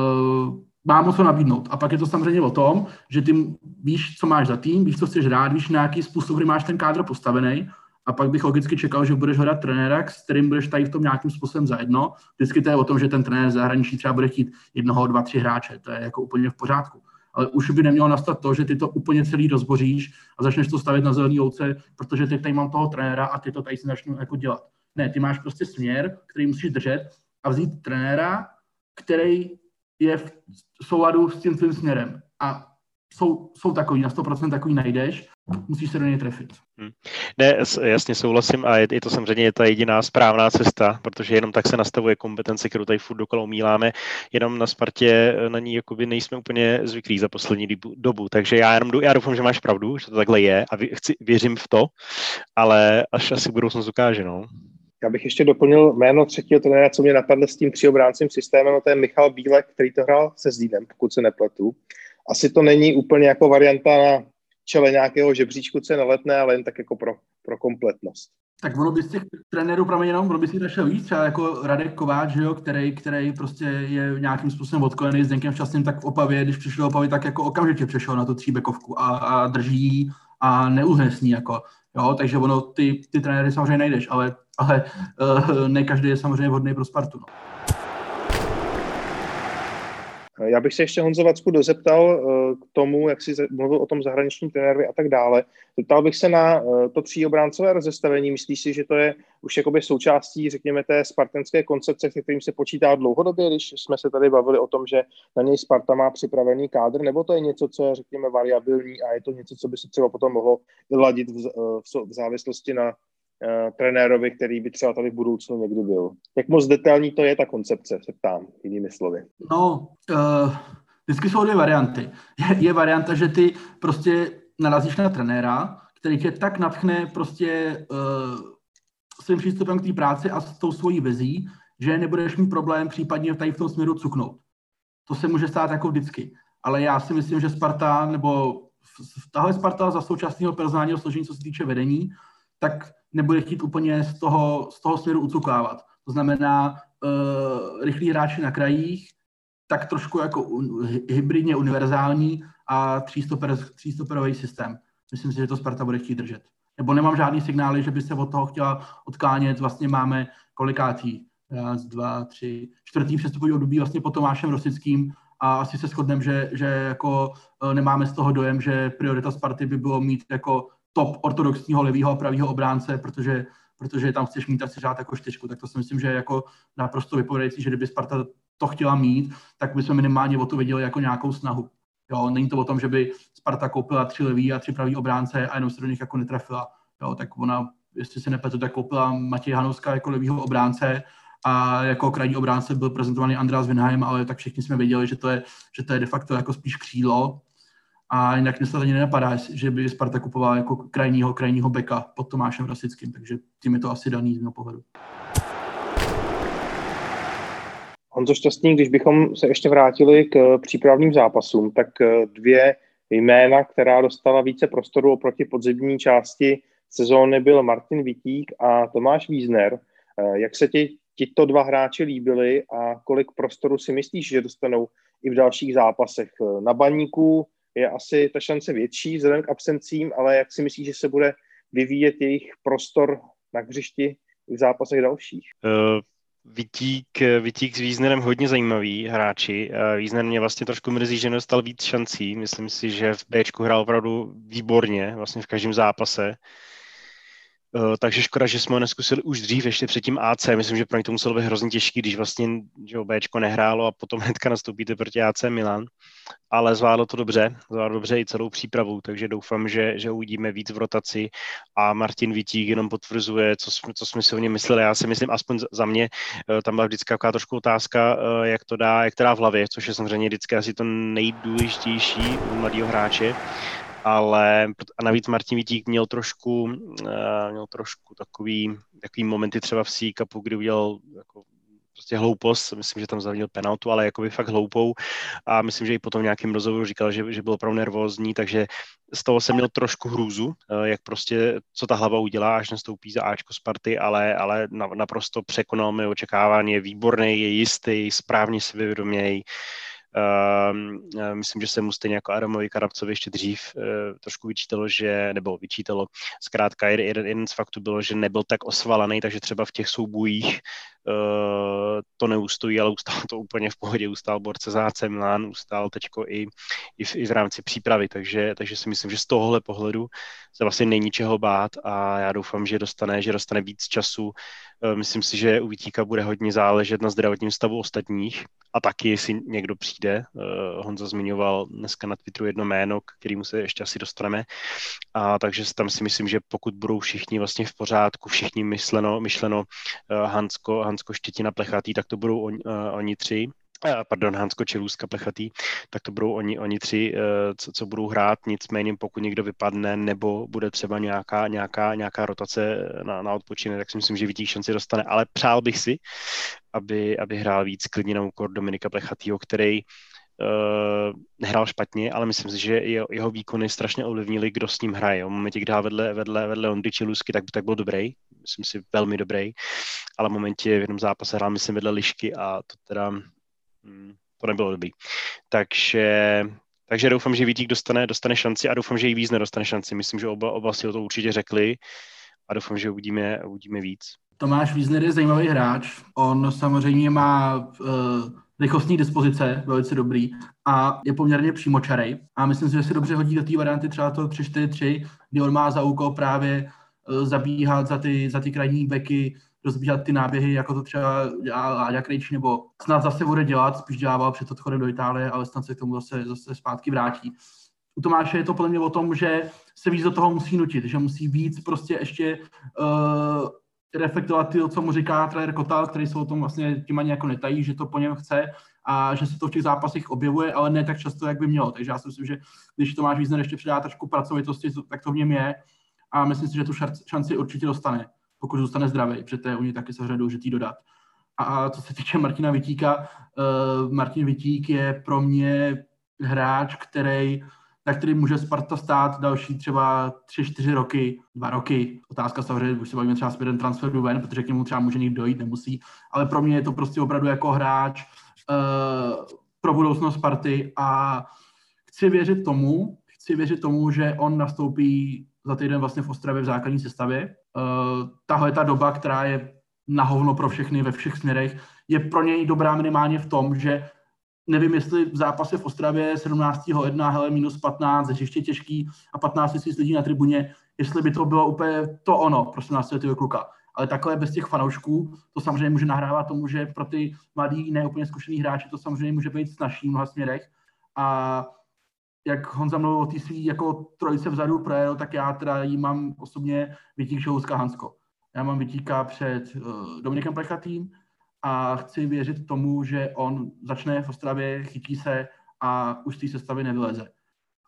mám co nabídnout. A pak je to samozřejmě o tom, že ty víš, co máš za tým, víš, co chceš rád, víš, na jaký způsob, kdy máš ten kádr postavený. A pak bych logicky čekal, že budeš hledat trenéra, s kterým budeš tady v tom nějakým způsobem zajedno. Vždycky to je o tom, že ten trenér zahraničí třeba bude chtít jednoho, dva, tři hráče. To je jako úplně v pořádku. Ale už by nemělo nastat to, že ty to úplně celý rozboříš a začneš to stavit na zelený ouce, protože ty tady mám toho trenéra a ty to tady si začnu jako dělat. Ne, ty máš prostě směr, který musíš držet a vzít trenéra, který je v souladu s tím tvým směrem. A jsou, jsou takový, na 100% takový najdeš, musíš se do něj trefit. Hmm. Ne, jasně souhlasím a je, je to samozřejmě ta jediná správná cesta, protože jenom tak se nastavuje kompetence, kterou tady furt dokola umíláme, jenom na Spartě na ní jakoby nejsme úplně zvyklí za poslední dobu, takže já jenom já doufám, že máš pravdu, že to takhle je a chci, věřím v to, ale až asi budoucnost ukáže, no. Já bych ještě doplnil jméno třetího trenéra, co mě napadlo s tím tříobráncím systémem, a to je Michal Bílek, který to hrál se Zdínem, pokud se nepletu. Asi to není úplně jako varianta na čele nějakého žebříčku, co je na letné, ale jen tak jako pro, pro kompletnost. Tak ono by z těch trenérů, promiň jenom, ono by si našel víc, třeba jako Radek Kováč, jo, který, který prostě je nějakým způsobem odkojený s Denkem Šťastným, tak v Opavě, když přišel do Opavy, tak jako okamžitě přešel na tu tříbekovku a, a drží a neuhnesní, jako, jo, takže ono, ty, ty trenéry samozřejmě najdeš, ale, ale uh, ne každý je samozřejmě vhodný pro Spartu, no. Já bych se ještě Honzo Vacku dozeptal eh, k tomu, jak jsi mluvil o tom zahraničním trenérovi a tak dále. Zeptal bych se na eh, to tříobráncové rozestavení. Myslíš si, že to je už jakoby součástí, řekněme, té spartanské koncepce, se kterým se počítá dlouhodobě, když jsme se tady bavili o tom, že na něj Sparta má připravený kádr, nebo to je něco, co je, řekněme, variabilní a je to něco, co by se třeba potom mohlo vyladit v, v, v závislosti na uh, trenérovi, který by třeba tady v budoucnu někdy byl. Jak moc detailní to je ta koncepce, se ptám, jinými slovy. No, uh, vždycky jsou dvě varianty. Je, je varianta, že ty prostě narazíš na trenéra, který tě tak natchne prostě uh, svým přístupem k té práci a s tou svojí vizí, že nebudeš mít problém případně tady v tom směru cuknout. To se může stát jako vždycky. Ale já si myslím, že Sparta, nebo tahle Sparta za současného personálního složení, co se týče vedení, tak nebude chtít úplně z toho, z toho směru ucukávat. To znamená uh, rychlí hráči na krajích, tak trošku jako un, hybridně univerzální a třístoper, třístoperový systém. Myslím si, že to Sparta bude chtít držet. Nebo nemám žádný signály, že by se od toho chtěla odkánět. Vlastně máme kolikátí? Raz, dva, tři, čtvrtý přestupový období vlastně po Tomášem Rosickým a asi se shodneme, že, že jako eh, nemáme z toho dojem, že priorita Sparty by bylo mít jako top ortodoxního levého a pravého obránce, protože, protože tam chceš mít asi řád jako čtyřku, tak to si myslím, že je jako naprosto vypovědající, že kdyby Sparta to chtěla mít, tak bychom minimálně o to viděli jako nějakou snahu. Jo, není to o tom, že by Sparta koupila tři levý a tři pravý obránce a jenom se do nich jako netrefila. Jo, tak ona, jestli se nepletu, tak koupila Matěj Hanovská jako levýho obránce a jako krajní obránce byl prezentovaný Andreas Winheim, ale tak všichni jsme věděli, že to je, že to je de facto jako spíš křídlo, a jinak mě se ani nenapadá, že by Sparta kupovala jako krajního, krajního beka pod Tomášem Rasickým, takže tím je to asi daný z mého pohledu. Honzo Šťastný, když bychom se ještě vrátili k přípravným zápasům, tak eh, dvě jména, která dostala více prostoru oproti podzimní části sezóny, byl Martin Vitík a Tomáš Vízner. Eh, jak se ti tito dva hráči líbili a kolik prostoru si myslíš, že dostanou i v dalších zápasech? Na baníku je asi ta šance větší vzhledem k absencím, ale jak si myslíš, že se bude vyvíjet jejich prostor na hřišti v zápasech dalších? Uh, Vytík, Vytík s Víznerem hodně zajímavý hráči. Vízner mě vlastně trošku mrzí, že nedostal víc šancí. Myslím si, že v Bčku hrál opravdu výborně, vlastně v každém zápase. Uh, takže škoda, že jsme ho neskusili už dřív, ještě před tím AC. Myslím, že pro ně to muselo být hrozně těžký, když vlastně že Bčko nehrálo a potom hnedka nastoupíte proti AC Milan. Ale zvládlo to dobře, zvládlo dobře i celou přípravu, takže doufám, že, že uvidíme víc v rotaci a Martin Vítík jenom potvrzuje, co jsme, co jsme si o něm mysleli. Já si myslím, aspoň za mě, uh, tam byla vždycky taková trošku otázka, uh, jak to dá, jak to dá v hlavě, což je samozřejmě vždycky asi to nejdůležitější u mladého hráče ale a navíc Martin Vítík měl trošku, uh, měl trošku takový, takový momenty třeba v C Cupu, kdy udělal jako prostě hloupost, myslím, že tam zavinil penaltu, ale jako by fakt hloupou. A myslím, že i potom nějakým rozhovoru říkal, že, že byl opravdu nervózní, takže z toho jsem měl trošku hrůzu, eh, jak prostě, co ta hlava udělá, až nastoupí za Ačko Sparty, ale, ale naprosto překonal mi očekávání, je výborný, je jistý, správně si vědoměj, Uh, myslím, že se mu stejně jako Adamovi Karabcovi ještě dřív uh, trošku vyčítalo, že, nebo vyčítalo, zkrátka jeden, jeden z faktů bylo, že nebyl tak osvalený, takže třeba v těch soubojích uh, to neustojí, ale ustál to úplně v pohodě, ustál borce za AC Milan, ustál teďko i, i, v, i v rámci přípravy, takže, takže si myslím, že z tohohle pohledu se vlastně není čeho bát a já doufám, že dostane, že dostane víc času. Uh, myslím si, že u Vítíka bude hodně záležet na zdravotním stavu ostatních a taky, jestli někdo přijde. Uh, Honza zmiňoval dneska na Twitteru jedno jméno, k kterému se ještě asi dostaneme. A takže tam si myslím, že pokud budou všichni vlastně v pořádku, všichni myšleno, myšleno uh, Hansko, Hansko Štětina Plechatý, tak to budou on, uh, oni tři pardon, Hansko Čelůzka Plechatý, tak to budou oni, oni tři, co, co budou hrát, nicméně pokud někdo vypadne nebo bude třeba nějaká, nějaká, nějaká rotace na, na odpočinek, tak si myslím, že Vítík šanci dostane, ale přál bych si, aby, aby hrál víc klidně na úkor Dominika Plechatýho, který uh, nehrál špatně, ale myslím si, že jeho, jeho výkony strašně ovlivnili, kdo s ním hraje. V momentě, kdy vedle, vedle, vedle Ondry Čilusky, tak, tak byl dobrý, myslím si velmi dobrý, ale v momentě v jednom zápase hrál, myslím, vedle Lišky a to teda to nebylo dobrý. Takže, takže doufám, že Vítík dostane, dostane šanci a doufám, že i víc nedostane šanci. Myslím, že oba, oba si o to určitě řekli a doufám, že uvidíme, uvidíme víc. Tomáš Wiesner je zajímavý hráč. On samozřejmě má uh, rychlostní dispozice, velice dobrý, a je poměrně přímočarej. A myslím si, že se dobře hodí do té varianty třeba to 3-4-3, kdy on má za úkol právě uh, zabíhat za ty, za ty krajní beky, rozbíhat ty náběhy, jako to třeba dělá Láďa Krejčí, nebo snad zase bude dělat, spíš dělával před odchodem do Itálie, ale snad se k tomu zase, zase zpátky vrátí. U Tomáše je to podle mě o tom, že se víc do toho musí nutit, že musí víc prostě ještě uh, reflektovat to, co mu říká trenér Kotal, který se o tom vlastně tím ani jako netají, že to po něm chce a že se to v těch zápasech objevuje, ale ne tak často, jak by mělo. Takže já si myslím, že když to máš význam ještě přidá trošku pracovitosti, tak to v něm je a myslím si, že tu šanci určitě dostane, pokud zůstane zdravý, protože to je u něj taky samozřejmě důležitý dodat. A co se týče Martina Vitíka, uh, Martin Vitík je pro mě hráč, který na který může Sparta stát další třeba 3-4 roky, 2 roky. Otázka samozřejmě, už se bavíme třeba směrem transferu ven, protože k němu třeba může někdo dojít, nemusí, ale pro mě je to prostě opravdu jako hráč uh, pro budoucnost Sparty a chci věřit tomu, chci věřit tomu, že on nastoupí za týden vlastně v Ostravě v základní sestavě. Uh, tahle ta doba, která je na hovno pro všechny ve všech směrech, je pro něj dobrá minimálně v tom, že nevím, jestli v zápase v Ostravě 17. ledna, hele, minus 15, hřiště těžký a 15 tisíc lidí na tribuně, jestli by to bylo úplně to ono pro 17 letého kluka. Ale takhle bez těch fanoušků, to samozřejmě může nahrávat tomu, že pro ty mladý, neúplně zkušený hráče to samozřejmě může být snažší v mnoha směrech. A jak Honza mluvil o té svý jako trojice vzadu projel, tak já teda jí mám osobně Vytík Šouska Hansko. Já mám Vytíka před uh, Dominikem Plechatým, a chci věřit tomu, že on začne v Ostravě, chytí se a už z té sestavy nevyleze.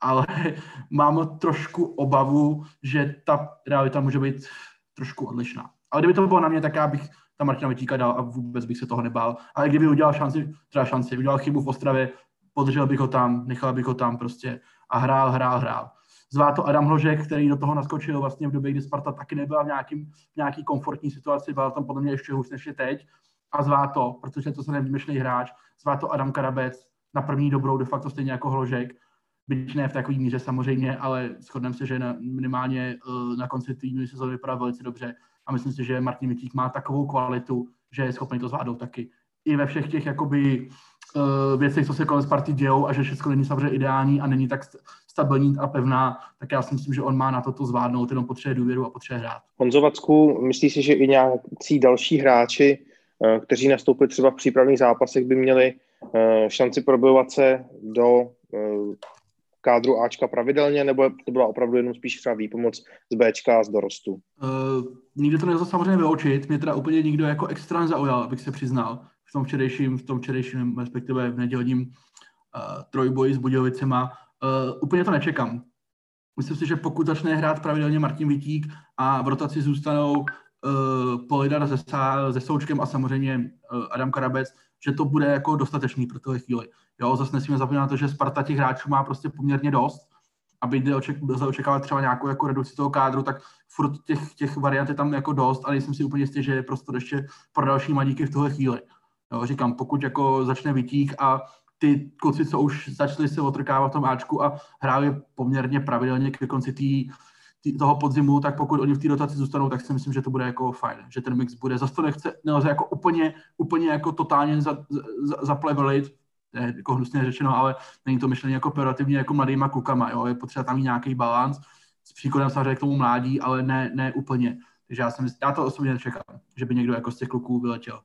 Ale mám trošku obavu, že ta realita může být trošku odlišná. Ale kdyby to bylo na mě, tak já bych tam Martina Vytíka dal a vůbec bych se toho nebál. Ale kdyby udělal šanci, třeba šanci, udělal chybu v Ostravě, podržel bych ho tam, nechal bych ho tam prostě a hrál, hrál, hrál. Zvá to Adam Hložek, který do toho naskočil vlastně v době, kdy Sparta taky nebyla v, nějakým, v nějaký komfortní situaci, byl tam podle mě ještě hůř než je teď a zvá to, protože to se nevymyšlí hráč, zvá to Adam Karabec na první dobrou, de facto stejně jako Hložek, byť ne v takové míře samozřejmě, ale shodneme se, že na, minimálně uh, na konci týdnu se to vypadá velice dobře a myslím si, že Martin Vitík má takovou kvalitu, že je schopný to zvládnout taky. I ve všech těch jakoby věcech, co se kolem Sparty dějou a že všechno není samozřejmě ideální a není tak stabilní a pevná, tak já si myslím, že on má na to to zvládnout, jenom potřebuje důvěru a potřebuje hrát. Honzovacku, myslíš si, že i nějací další hráči Eh, kteří nastoupili třeba v přípravných zápasech, by měli eh, šanci probojovat se do eh, kádru Ačka pravidelně, nebo to byla opravdu jenom spíš třeba výpomoc z Bčka a z dorostu? Uh, nikdy to nelze samozřejmě vyučit. Mě teda úplně nikdo jako extra nezaujal, abych se přiznal. V tom včerejším, v tom včerejším, respektive v nedělním uh, trojboji s Budějovicema. Uh, úplně to nečekám. Myslím si, že pokud začne hrát pravidelně Martin Vitík a v rotaci zůstanou uh, Polidar se, se Součkem a samozřejmě uh, Adam Karabec, že to bude jako dostatečný pro tuhle chvíli. Jo, zase nesmíme zapomínat na to, že Sparta těch hráčů má prostě poměrně dost, aby oček, očekávat třeba nějakou jako redukci toho kádru, tak furt těch, těch variant je tam jako dost, ale jsem si úplně jistý, že je prostě ještě pro další mladíky v tuhle chvíli. Jo, říkám, pokud jako začne vytík a ty kluci, co už začali se otrkávat v tom Ačku a hráli poměrně pravidelně ke konci té tý, toho podzimu, tak pokud oni v té dotaci zůstanou, tak si myslím, že to bude jako fajn, že ten mix bude. Zase to nechce, nelze jako úplně, úplně jako totálně za, za, zaplevelit, je jako hnusně řečeno, ale není to myšlení jako operativně jako mladýma klukama, jo? je potřeba tam mít nějaký balans s příkladem samozřejmě k tomu mládí, ale ne, ne úplně. Takže já, jsem, já to osobně nečekám, že by někdo jako z těch kluků vyletěl.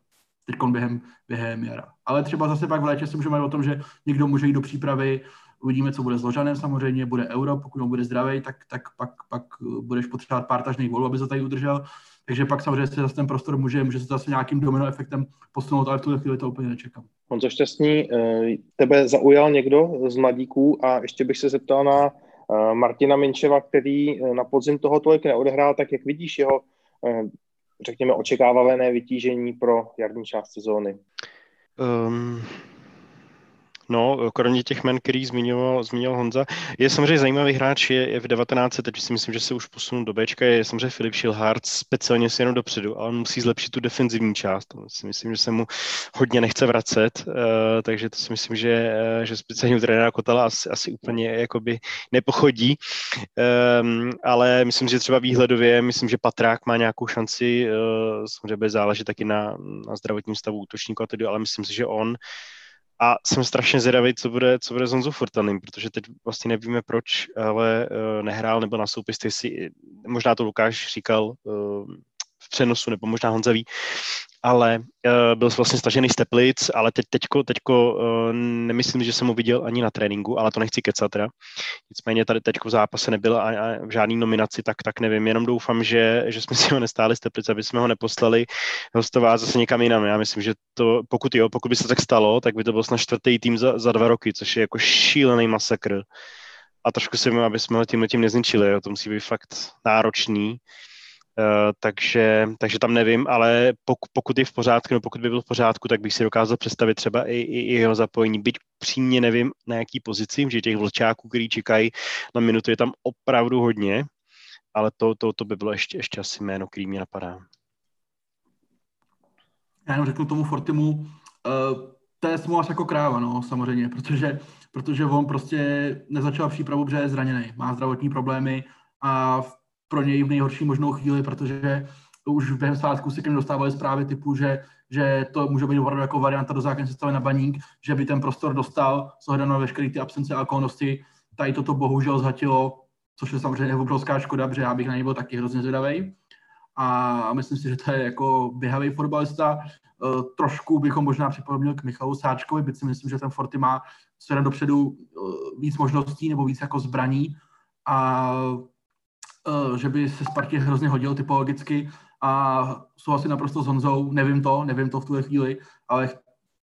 Teď během, během jara. Ale třeba zase pak v létě se můžeme o tom, že někdo může jít do přípravy, uvidíme, co bude s Ložanem samozřejmě, bude euro, pokud on bude zdravý, tak, tak pak, pak budeš potřebovat pár tažných volů, aby se tady udržel. Takže pak samozřejmě se zase ten prostor může, může se zase nějakým domino efektem posunout, ale v tuhle chvíli to úplně nečekám. Honzo Šťastný, eh, tebe zaujal někdo z mladíků a ještě bych se zeptal na eh, Martina Minčeva, který eh, na podzim toho tolik neodehrál, tak jak vidíš jeho, řekněme, očekávané vytížení pro jarní část sezóny? Um, No, kromě těch men, který zmiňoval, zmiňoval Honza, je samozřejmě zajímavý hráč, je, je v 19, teď si myslím, že se už posunul do Bčka, je samozřejmě Filip Schilhardt, speciálně si jenom dopředu, ale musí zlepšit tu defenzivní část. To si myslím, že se mu hodně nechce vracet, uh, takže to si myslím, že, uh, že speciálně u trenéra Kotala asi, asi úplně jakoby nepochodí, um, ale myslím, že třeba výhledově, myslím, že Patrák má nějakou šanci, uh, samozřejmě záležet taky na, na zdravotním stavu útočníku a tedy, ale myslím si, že on a jsem strašně zvědavý, co bude, co bude s Honzou Furtaným, protože teď vlastně nevíme proč, ale uh, nehrál nebo na soupis, si, možná to Lukáš říkal uh, v přenosu, nebo možná Honza ví, ale uh, byl vlastně stažený z Teplic, ale teď, teďko, teďko uh, nemyslím, že jsem ho viděl ani na tréninku, ale to nechci kecat teda. Nicméně tady teďko v zápase nebyl a, a v žádný nominaci, tak, tak nevím, jenom doufám, že, že jsme si ho nestáli z Teplic, aby jsme ho neposlali hostovat zase někam jinam. Já myslím, že to, pokud jo, pokud by se tak stalo, tak by to byl snad čtvrtý tým za, za dva roky, což je jako šílený masakr. A trošku si aby jsme ho tímhle tím nezničili, jo. to musí být fakt náročný. Uh, takže, takže tam nevím, ale pokud, pokud je v pořádku, nebo pokud by byl v pořádku, tak bych si dokázal představit třeba i, i, i jeho zapojení. Byť přímě nevím, na jaký pozici, že těch vlčáků, který čekají na minutu, je tam opravdu hodně, ale to, to, to by bylo ještě, ještě asi jméno, který mě napadá. Já jenom řeknu tomu Fortimu, uh, to je smlouva jako kráva, no, samozřejmě, protože, protože on prostě nezačal přípravu, protože je zraněný, má zdravotní problémy a v pro něj v nejhorší možnou chvíli, protože už během svátku si k dostávali zprávy typu, že, že to může být opravdu jako varianta do základní sestavy na baník, že by ten prostor dostal s ohledem na veškeré ty absence a okolnosti. Tady toto bohužel zhatilo, což je samozřejmě obrovská škoda, protože já bych na něj byl taky hrozně zvědavý. A myslím si, že to je jako běhavý fotbalista. E, trošku bychom možná připomněl k Michalu Sáčkovi, byť si myslím, že ten Forty má směrem dopředu e, víc možností nebo víc jako zbraní. A že by se Spartě hrozně hodil typologicky a souhlasím naprosto s Honzou, nevím to, nevím to v tuhle chvíli, ale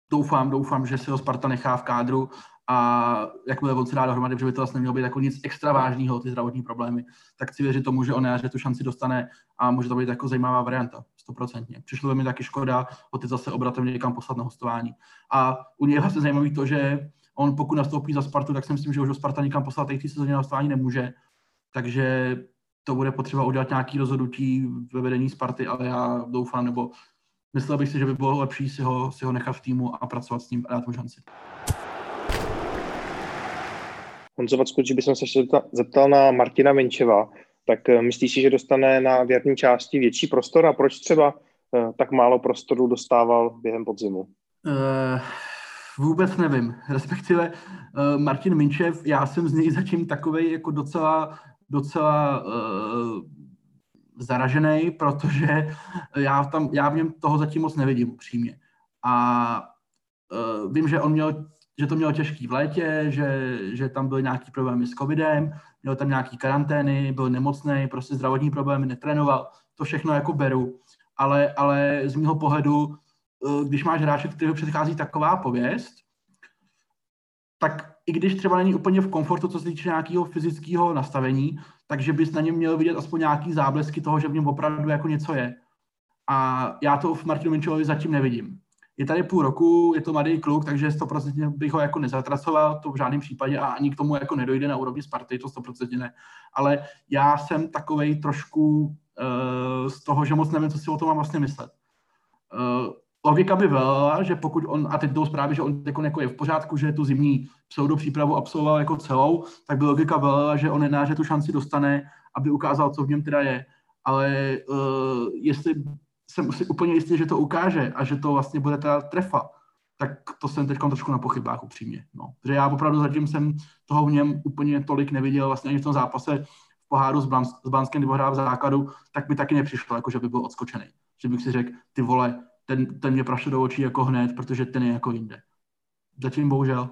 doufám, doufám, že si ho Sparta nechá v kádru a jakmile on se dá dohromady, že by to vlastně nemělo být jako nic extra vážného, ty zdravotní problémy, tak chci věřit tomu, že on že tu šanci dostane a může to být jako zajímavá varianta, stoprocentně. Přišlo by mi taky škoda ho teď zase obratem někam poslat na hostování. A u něj je vlastně zajímavý to, že on pokud nastoupí za Spartu, tak si myslím, že už ho Sparta nikam poslat teď sezóně na hostování nemůže. Takže to bude potřeba udělat nějaký rozhodnutí ve vedení Sparty, ale já doufám, nebo myslel bych si, že by bylo lepší si ho, si ho nechat v týmu a pracovat s ním a dát mu šanci. Honzo Vacku, bych se ještě zeptal na Martina Minčeva, tak eh, myslíš si, že dostane na věrní části větší prostor a proč třeba eh, tak málo prostoru dostával během podzimu? Uh, vůbec nevím. Respektive uh, Martin Minčev, já jsem z něj zatím takový jako docela docela uh, zaražený, protože já, tam, já v něm toho zatím moc nevidím upřímně. A uh, vím, že on měl, že to měl těžký v létě, že, že tam byly nějaký problémy s covidem, měl tam nějaký karantény, byl nemocný, prostě zdravotní problémy, netrénoval, to všechno jako beru. Ale, ale z mého pohledu, uh, když máš hráče, kterého předchází taková pověst, tak i když třeba není úplně v komfortu, co se týče nějakého fyzického nastavení, takže bys na něm měl vidět aspoň nějaký záblesky toho, že v něm opravdu jako něco je. A já to v Martinu Minčovi zatím nevidím. Je tady půl roku, je to mladý kluk, takže 100% bych ho jako nezatracoval, to v žádném případě a ani k tomu jako nedojde na úrovni Sparty, to 100% ne. Ale já jsem takovej trošku uh, z toho, že moc nevím, co si o tom mám vlastně myslet. Uh, logika by byla, že pokud on, a teď jdou zprávy, že on jako, jako je v pořádku, že tu zimní pseudo přípravu absolvoval jako celou, tak by logika byla, že on jedná, že tu šanci dostane, aby ukázal, co v něm teda je. Ale uh, jestli jsem si úplně jistý, že to ukáže a že to vlastně bude teda trefa, tak to jsem teď trošku na pochybách upřímně. No. Protože já opravdu zatím jsem toho v něm úplně tolik neviděl, vlastně ani v tom zápase v poháru s, Blans, s Banskem, nebo hrál v základu, tak mi taky nepřišlo, jako že by byl odskočený. Že bych si řekl, ty vole, ten, ten mě prašil do očí jako hned, protože ten je jako jinde. Zatím bohužel.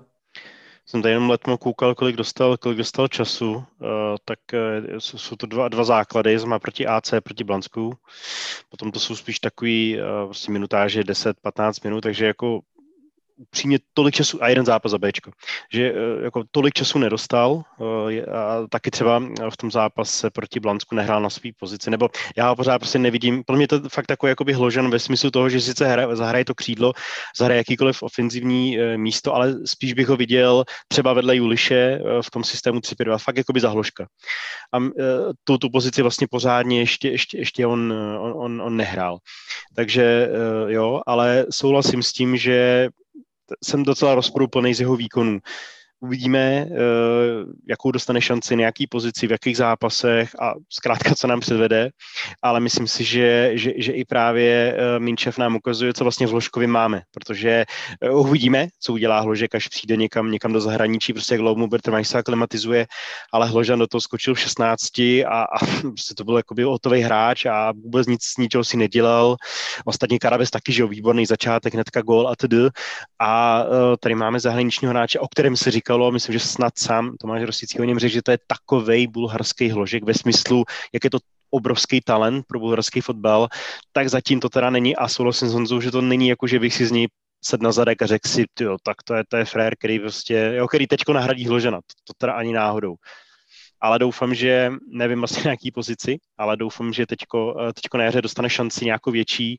Jsem tady jenom letmo koukal, kolik dostal, kolik dostal času, uh, tak uh, jsou to dva, dva základy, má proti AC, proti Blansku, potom to jsou spíš takový uh, prostě minutáže 10-15 minut, takže jako upřímně tolik času a jeden zápas za Bčko, že eh, jako tolik času nedostal eh, a taky třeba v tom zápase proti Blansku nehrál na své pozici, nebo já ho pořád prostě nevidím, pro mě to fakt takový jakoby hložen ve smyslu toho, že sice hraje, zahraje to křídlo, zahraje jakýkoliv ofenzivní eh, místo, ale spíš bych ho viděl třeba vedle Juliše v tom systému 3-5-2, fakt jakoby zahložka. A tu, tu pozici vlastně pořádně ještě, ještě, ještě on, on, on, on nehrál. Takže jo, ale souhlasím s tím, že jsem docela rozporuplný z jeho výkonů. Uvidíme, eh, jakou dostane šanci, nějaký pozici, v jakých zápasech a zkrátka, co nám předvede, ale myslím si, že, že, že i právě eh, Minčev nám ukazuje, co vlastně v Hložkovi máme, protože eh, uvidíme, co udělá Hložek, až přijde někam, někam do zahraničí, prostě jak dlouho Bertrand se aklimatizuje, ale Hložan do toho skočil v 16 a, a prostě to byl jakoby hotový hráč a vůbec nic z ničeho si nedělal. Ostatně Karabes taky, že jo, výborný začátek, hnedka gol a td. A tady máme zahraničního hráče, o kterém se říkal, říkalo, myslím, že snad sám Tomáš Rosický o něm řekl, že to je takovej bulharský hložek ve smyslu, jak je to obrovský talent pro bulharský fotbal, tak zatím to teda není a souhlasím s Honzou, že to není jako, že bych si z něj sed na zadek a řekl si, tyjo, tak to je, to je frér, který prostě, jo, který teďko nahradí Hložena, to, to teda ani náhodou. Ale doufám, že, nevím vlastně na jaký pozici, ale doufám, že teďko, teďko na jaře dostane šanci nějakou větší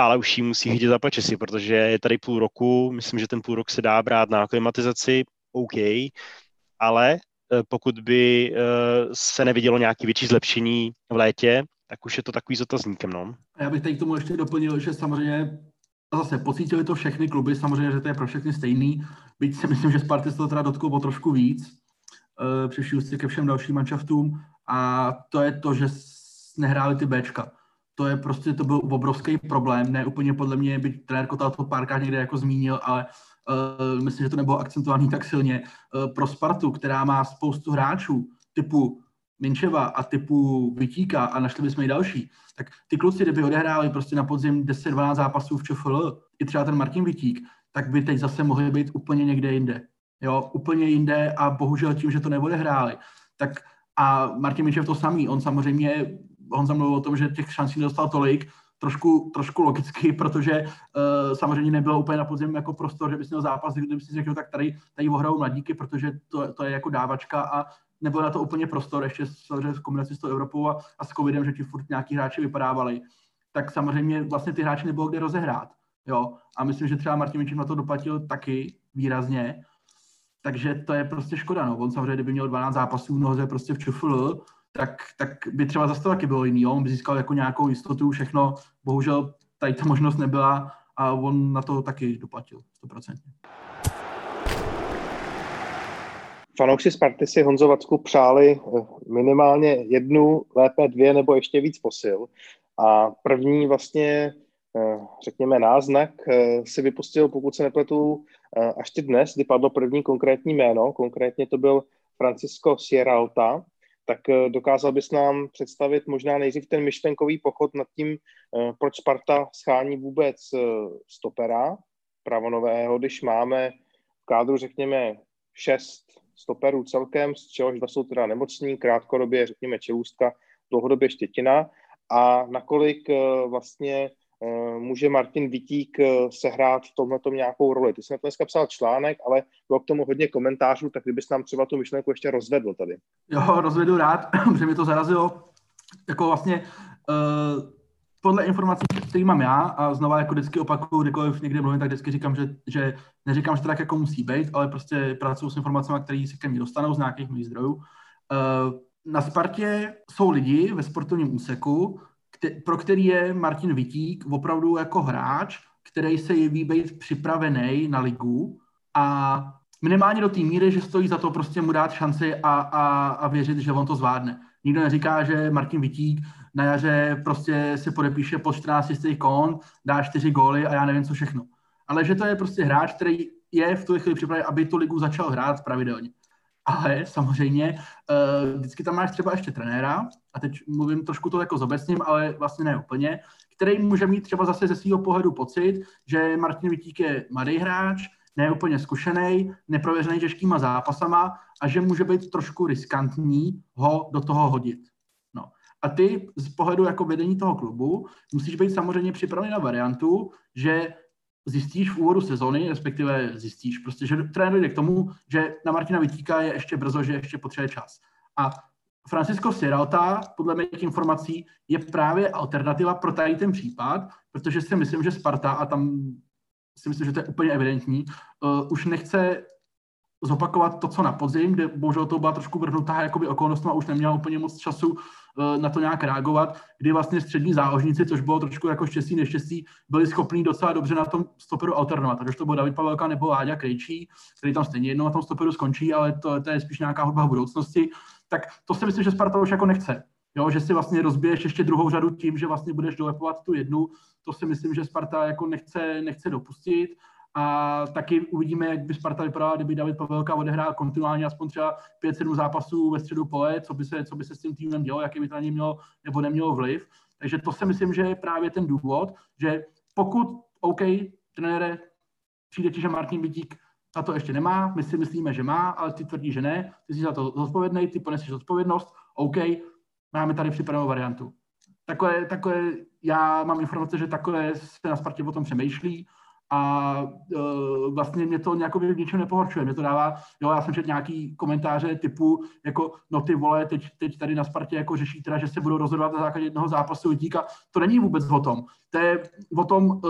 ale už ji musí chytit za pačesy, protože je tady půl roku, myslím, že ten půl rok se dá brát na aklimatizaci, OK, ale eh, pokud by eh, se nevidělo nějaké větší zlepšení v létě, tak už je to takový s otazníkem. No. Já bych tady k tomu ještě doplnil, že samozřejmě zase pocítili to všechny kluby, samozřejmě, že to je pro všechny stejný, byť si myslím, že Sparty se to teda dotklo o trošku víc, uh, při ke všem dalším manšaftům a to je to, že nehráli ty Bčka. To je prostě, to byl obrovský problém, ne úplně podle mě, byť trenér Kotal to párkrát někde jako zmínil, ale uh, myslím, že to nebylo akcentovaný tak silně, uh, pro Spartu, která má spoustu hráčů typu Minčeva a typu Vytíka a našli bychom i další, tak ty kluci, kdyby odehráli prostě na podzim 10-12 zápasů v ČFL, i třeba ten Martin Vytík, tak by teď zase mohli být úplně někde jinde. Jo, úplně jinde a bohužel tím, že to neodehráli. Tak a Martin Minčev to samý, on samozřejmě, on mluvil o tom, že těch šancí nedostal tolik, trošku, trošku logicky, protože uh, samozřejmě nebylo úplně na podzim jako prostor, že bys měl zápas, kdyby si řekl, tak tady, tady ohrajou mladíky, protože to, to je jako dávačka a nebyl na to úplně prostor, ještě samozřejmě v kombinaci s tou Evropou a, a s covidem, že ti furt nějaký hráči vypadávali, tak samozřejmě vlastně ty hráči nebylo kde rozehrát. Jo? A myslím, že třeba Martin Miček na to doplatil taky výrazně, takže to je prostě škoda. No. On samozřejmě, kdyby měl 12 zápasů v noze prostě v ČFL, tak, tak by třeba zase to taky bylo jiný. Jo? On by získal jako nějakou jistotu, všechno. Bohužel tady ta možnost nebyla a on na to taky doplatil 100%. Fanoušci Sparty si Honzo Vacku přáli eh, minimálně jednu, lépe dvě nebo ještě víc posil. A první vlastně, eh, řekněme, náznak eh, si vypustil, pokud se nepletu, až ty dnes, kdy padlo první konkrétní jméno. Konkrétně to byl Francisco Sierralta, tak eh, dokázal bys nám představit možná nejdřív ten myšlenkový pochod nad tím, eh, proč Sparta schání vůbec eh, stopera pravonového, když máme v kádru, řekněme, šest stoperů celkem, z čehož dva jsou teda nemocní, krátkodobě, řekněme, čelůstka, dlouhodobě štětina. A nakolik vlastně může Martin Vitík eh, sehrát v tomhle nějakou roli. Ty jsi na to dneska psal článek, ale bylo k tomu hodně komentářů, tak kdybys nám třeba tu myšlenku ještě rozvedl tady. Jo, rozvedu rád, protože mi to zarazilo. Jako vlastně uh, podle informací, které mám já, a znova jako vždycky opakuju, kdykoliv někde mluvím, tak vždycky říkám, že, že neříkám, že to tak jako musí být, ale prostě pracuji s informacemi, které se ke mně dostanou z nějakých mých zdrojů. Uh, na Spartě jsou lidi ve sportovním úseku, pro který je Martin Vitík opravdu jako hráč, který se jeví být připravený na ligu a minimálně do té míry, že stojí za to prostě mu dát šanci a, a, a věřit, že on to zvládne. Nikdo neříká, že Martin Vitík na jaře prostě si podepíše po 14 jistý kon, dá 4 góly a já nevím co všechno. Ale že to je prostě hráč, který je v tu chvíli připravený, aby tu ligu začal hrát pravidelně ale samozřejmě uh, vždycky tam máš třeba ještě trenéra, a teď mluvím trošku to jako zobecním, ale vlastně ne úplně, který může mít třeba zase ze svého pohledu pocit, že Martin Vitík je mladý hráč, ne úplně zkušený, neprověřený těžkýma zápasama a že může být trošku riskantní ho do toho hodit. No. A ty z pohledu jako vedení toho klubu musíš být samozřejmě připravený na variantu, že zjistíš v úvodu sezony, respektive zjistíš prostě, že trenér dojde k tomu, že na Martina Vitíka je ještě brzo, že ještě potřebuje čas. A Francisco Sierralta, podle mých informací, je právě alternativa pro tady ten případ, protože si myslím, že Sparta, a tam si myslím, že to je úplně evidentní, uh, už nechce zopakovat to, co na podzim, kde bohužel to byla trošku vrhnutá jakoby okolnost a už neměla úplně moc času uh, na to nějak reagovat, kdy vlastně střední záložníci, což bylo trošku jako štěstí, neštěstí, byli schopní docela dobře na tom stoperu alternovat. Takže to byl David Pavelka nebo Láďa Krejčí, který tam stejně jednou na tom stoperu skončí, ale to, to je spíš nějaká hudba v budoucnosti. Tak to si myslím, že Sparta už jako nechce. Jo, že si vlastně rozbiješ ještě druhou řadu tím, že vlastně budeš dolepovat tu jednu, to si myslím, že Sparta jako nechce, nechce dopustit. A taky uvidíme, jak by Sparta vypadala, kdyby David Pavelka odehrál kontinuálně aspoň třeba 5-7 zápasů ve středu pole, co by, se, co by se s tím týmem dělo, jaký by to na něj mělo nebo nemělo vliv. Takže to si myslím, že je právě ten důvod, že pokud, OK, trenére, přijde ti, že Martin Vidík na to ještě nemá, my si myslíme, že má, ale ty tvrdí, že ne, ty jsi za to zodpovědný, ty poneseš odpovědnost, OK, máme tady připravenou variantu. Takové, takové, já mám informace, že takové se na Spartě o tom přemýšlí a uh, vlastně mě to nějak v ničem nepohorčuje. Mě to dává, jo, já jsem četl nějaký komentáře typu, jako, no ty vole, teď, teď tady na Spartě jako řeší teda, že se budou rozhodovat na základě jednoho zápasu díka. To není vůbec o tom. To je o tom uh,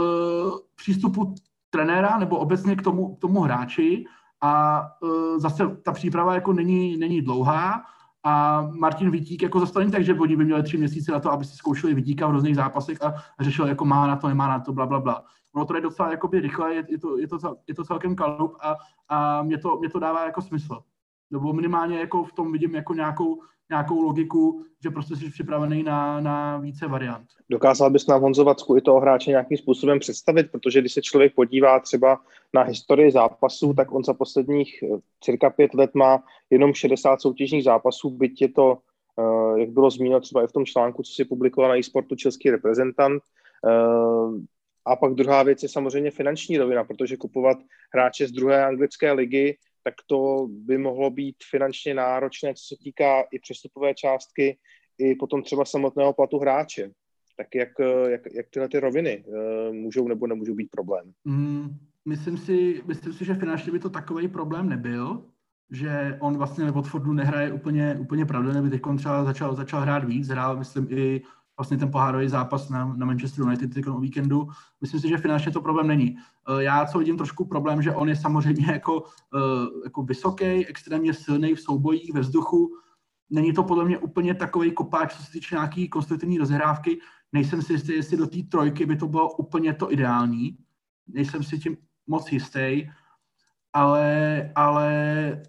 přístupu trenéra nebo obecně k tomu, k tomu hráči a uh, zase ta příprava jako není, není dlouhá a Martin Vítík jako zastavení tak, že oni by měli tři měsíce na to, aby si zkoušeli Vítíka v různých zápasech a řešil, jako má na to, nemá na to, bla, bla, bla. Ono to je docela jakoby rychle, je, je, to, je, to, je to celkem kalup a, a mě, to, mě to dává jako smysl. Nebo minimálně jako v tom vidím jako nějakou, nějakou logiku, že prostě jsi připravený na, na více variant. Dokázal bys nám Honzo Vacku i toho hráče nějakým způsobem představit, protože když se člověk podívá třeba na historii zápasů, tak on za posledních eh, cirka pět let má jenom 60 soutěžních zápasů, byť je to, eh, jak bylo zmíněno třeba i v tom článku, co si publikoval na e-sportu český reprezentant. Eh, a pak druhá věc je samozřejmě finanční rovina, protože kupovat hráče z druhé anglické ligy tak to by mohlo být finančně náročné, co se týká i přestupové částky, i potom třeba samotného platu hráče. Tak jak, jak, jak tyhle ty roviny uh, můžou nebo nemůžou být problém? Mm, myslím, si, myslím si, že finančně by to takový problém nebyl, že on vlastně ve Watfordu nehraje úplně, úplně pravidelně, by teď třeba začal, začal hrát víc, hrál, myslím, i vlastně ten pohárový zápas na, na Manchester United o víkendu. Myslím si, že finančně to problém není. Eh, já co vidím trošku problém, že on je samozřejmě jako, eh, jako vysoký, extrémně silný v soubojích, ve vzduchu. Není to podle mě úplně takový kopáč, co se týče nějaký konstruktivní rozhrávky. Nejsem si jistý, jestli do té trojky by to bylo úplně to ideální. Nejsem si tím moc jistý ale, ale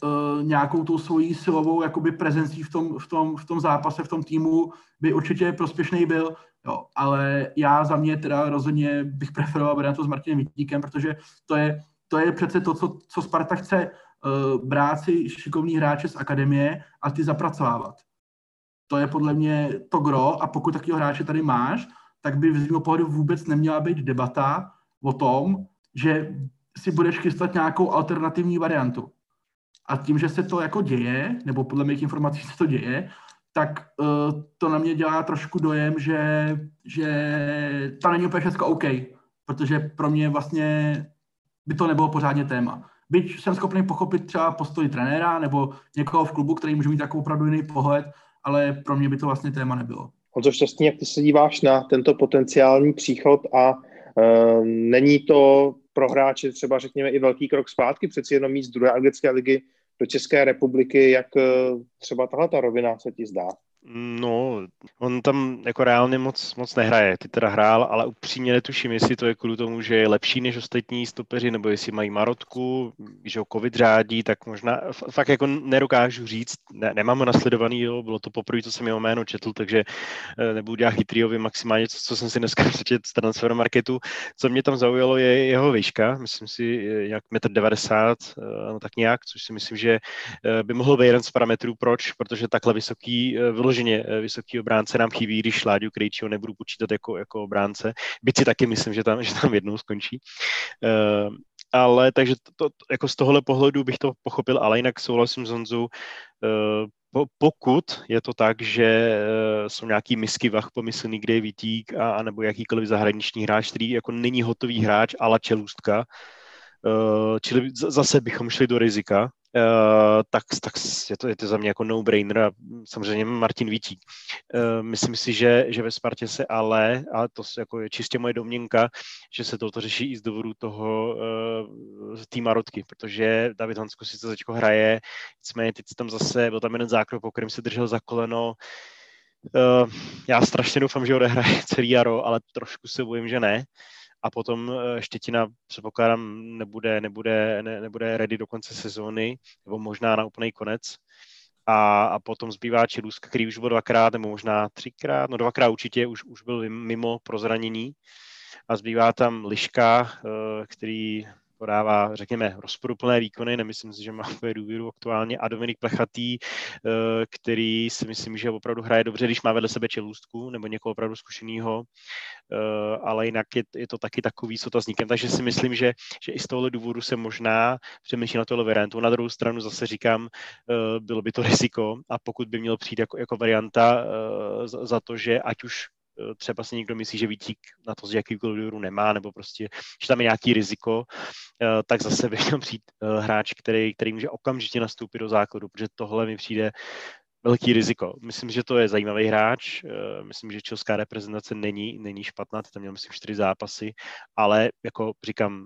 uh, nějakou tou svojí silovou jakoby prezencí v tom, v, tom, v tom zápase, v tom týmu by určitě prospěšný byl, jo, ale já za mě teda rozhodně bych preferoval variantu s Martinem Vítíkem, protože to je, to je přece to, co, co Sparta chce, uh, brát si šikovný hráče z akademie a ty zapracovávat. To je podle mě to gro a pokud takového hráče tady máš, tak by z mého pohledu vůbec neměla být debata o tom, že si budeš chystat nějakou alternativní variantu. A tím, že se to jako děje, nebo podle mých informací se to děje, tak uh, to na mě dělá trošku dojem, že, že to není úplně všechno OK, protože pro mě vlastně by to nebylo pořádně téma. Byť jsem schopný pochopit třeba postoj trenéra nebo někoho v klubu, který může mít takovou opravdu jiný pohled, ale pro mě by to vlastně téma nebylo. Honzo Šťastný, jak ty se díváš na tento potenciální příchod a uh, není to pro hráče třeba řekněme i velký krok zpátky, přeci jenom mít z druhé anglické ligy do České republiky, jak eh, třeba tahle ta rovina se ti zdá? No, on tam jako reálně moc, moc nehraje. Ty teda hrál, ale upřímně netuším, jestli to je kvůli tomu, že je lepší než ostatní stopeři, nebo jestli mají marotku, že ho covid řádí, tak možná fakt jako nedokážu říct. Ne, nemám ho nasledovaný, jo, bylo to poprvé, co jsem jeho jméno četl, takže eh, nebudu dělat chytrýovi maximálně, co, co jsem si dneska přečet z transfer marketu. Co mě tam zaujalo, je jeho výška, myslím si jak 1,90 m, no tak nějak, což si myslím, že by mohl být jeden z parametrů, proč, protože takhle vysoký vyloženě vysoký obránce nám chybí, když Láďu Krejčího nebudu počítat jako, jako obránce, byť si taky myslím, že tam, že tam jednou skončí. Uh, ale takže to, to, jako z tohohle pohledu bych to pochopil, ale jinak souhlasím s Honzou, uh, pokud je to tak, že uh, jsou nějaký misky vach pomyslný, kde je Vítík a, a nebo jakýkoliv zahraniční hráč, který jako není hotový hráč, ale čelůstka, uh, čili zase bychom šli do rizika, Uh, tak, tak je, to, je to za mě jako no-brainer a samozřejmě Martin Vítík. Uh, myslím si, že, že ve Spartě se ale, a to jako je čistě moje domněnka, že se toto řeší i z důvodu toho uh, té Marotky, protože David Hansko si to teď hraje, nicméně teď tam zase, byl tam jeden zákrok, po kterém se držel za koleno, Uh, já strašně doufám, že odehraje celý jaro, ale trošku se bojím, že ne a potom eh, Štětina předpokládám nebude, nebude, ne, nebude ready do konce sezóny, nebo možná na úplný konec. A, a potom zbývá Čiluska, který už byl dvakrát, nebo možná třikrát, no dvakrát určitě už, už byl mimo pro zranění. A zbývá tam Liška, eh, který podává, řekněme, rozporuplné výkony, nemyslím si, že má úplně důvěru aktuálně, a Dominik Plechatý, eh, který si myslím, že opravdu hraje dobře, když má vedle sebe čelůstku nebo někoho opravdu zkušeného, eh, ale jinak je, je to taky takový s otazníkem, takže si myslím, že, že i z tohohle důvodu se možná přemýšlí na tohle variantu. Na druhou stranu zase říkám, eh, bylo by to riziko. A pokud by měl přijít jako, jako varianta za to, že ať už třeba si někdo myslí, že Vítík na to z jakýkoliv důvodu nemá, nebo prostě, že tam je nějaký riziko, eh, tak zase by měl přijít eh, hráč, který, který může okamžitě nastoupit do základu, protože tohle mi přijde velký riziko. Myslím, že to je zajímavý hráč, myslím, že česká reprezentace není, není špatná, tam měl myslím čtyři zápasy, ale jako říkám,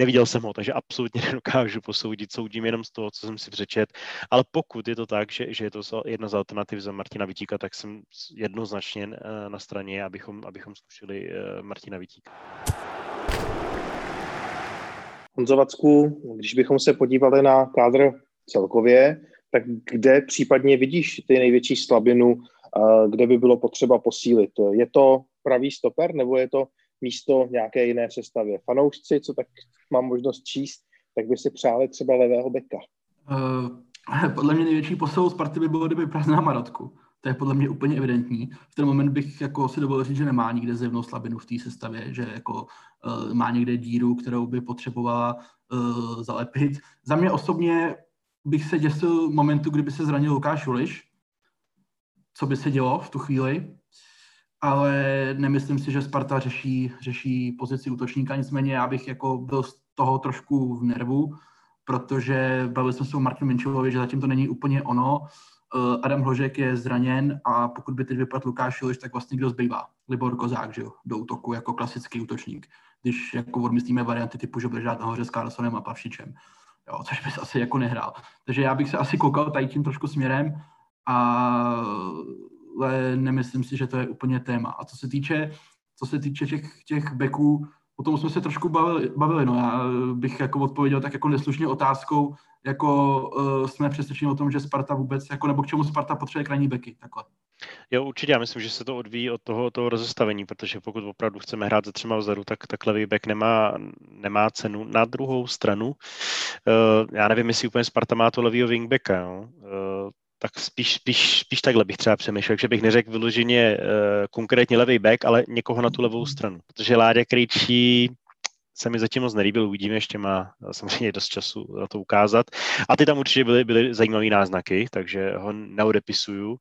neviděl jsem ho, takže absolutně nedokážu posoudit, soudím jenom z toho, co jsem si přečet, ale pokud je to tak, že, že je to jedna z alternativ za Martina Vitíka, tak jsem jednoznačně eh, na straně, abychom, abychom zkušili eh, Martina Vitíka. Honzovacku, když bychom se podívali na kádr celkově, tak kde případně vidíš ty největší slabinu, eh, kde by bylo potřeba posílit? Je to pravý stoper nebo je to místo nějaké jiné sestavě. Fanoušci, co tak mám možnost číst, tak by si přáli třeba levého beka. Uh, podle mě největší posil Sparty by bylo, kdyby prázdná Marotku. To je podle mě úplně evidentní. V ten moment bych jako si dovolil říct, že nemá nikde zjevnou slabinu v té sestavě, že jako uh, má někde díru, kterou by potřebovala uh, zalepit. Za mě osobně bych se děsil momentu, kdyby se zranil Lukáš Uliš, co by se dělo v tu chvíli ale nemyslím si, že Sparta řeší, řeší pozici útočníka, nicméně já bych jako byl z toho trošku v nervu, protože bavili jsme se o Martinu Minčovovi, že zatím to není úplně ono. Eh, Adam Hložek je zraněn a pokud by teď vypadl Lukáš Jiliš, tak vlastně kdo zbývá? Libor Kozák, že jo, do útoku jako klasický útočník. Když jako odmyslíme varianty typu, že bude žádná nahoře s Carlsonem a Pavšičem, jo, což bys asi jako nehrál. Takže já bych se asi koukal tady tím trošku směrem a ale nemyslím si, že to je úplně téma. A co se týče, co se týče těch, těch beků, o tom jsme se trošku bavili, bavili. No. Já bych jako odpověděl tak jako neslušně otázkou, jako uh, jsme přesvědčeni o tom, že Sparta vůbec, jako nebo k čemu Sparta potřebuje krajní beky, takhle. Jo, určitě, já myslím, že se to odvíjí od toho, toho rozestavení, protože pokud opravdu chceme hrát ze třema vzadu, tak, tak levý nemá, nemá cenu. Na druhou stranu, uh, já nevím, jestli úplně Sparta má to levýho wingbacka, jo. Uh, tak spíš, spíš, spíš takhle bych třeba přemýšlel, že bych neřekl vyloženě uh, konkrétně levý back, ale někoho na tu levou stranu. Protože Láďa Krejčí se mi zatím moc nelíbil, uvidíme, ještě má samozřejmě dost času na to ukázat. A ty tam určitě byly, byly zajímavé náznaky, takže ho neodepisuju.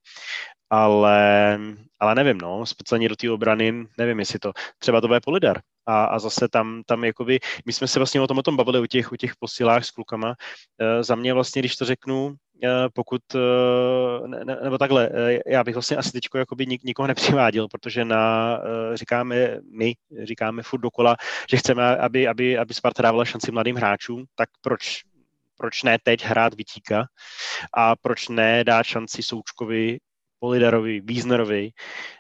Ale, ale nevím, no, speciálně do té obrany, nevím, jestli to, třeba to bude Polidar, a, a zase tam, tam jakoby, my jsme se vlastně o tom, o tom bavili, o těch, o těch posilách s klukama. E, za mě vlastně, když to řeknu, pokud, e, ne, nebo takhle, e, já bych vlastně asi teď jakoby nik, nikoho nepřiváděl, protože na, říkáme, my říkáme furt dokola, že chceme, aby, aby, aby Sparta dávala šanci mladým hráčům, tak proč proč ne teď hrát Vitíka a proč ne dát šanci Součkovi Polidarovi, Wiesnerovi,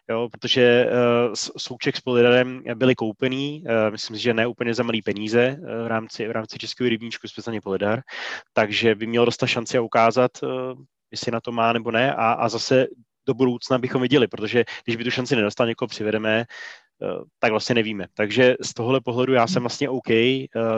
jo, protože uh, Souček s Polidarem byli koupený, uh, myslím si, že ne úplně za malý peníze uh, v rámci, v rámci českého rybníčku, speciálně Polidar, takže by měl dostat šanci a ukázat, uh, jestli na to má nebo ne a, a zase do budoucna bychom viděli, protože když by tu šanci nedostal, někoho přivedeme, tak vlastně nevíme. Takže z tohohle pohledu já jsem vlastně OK,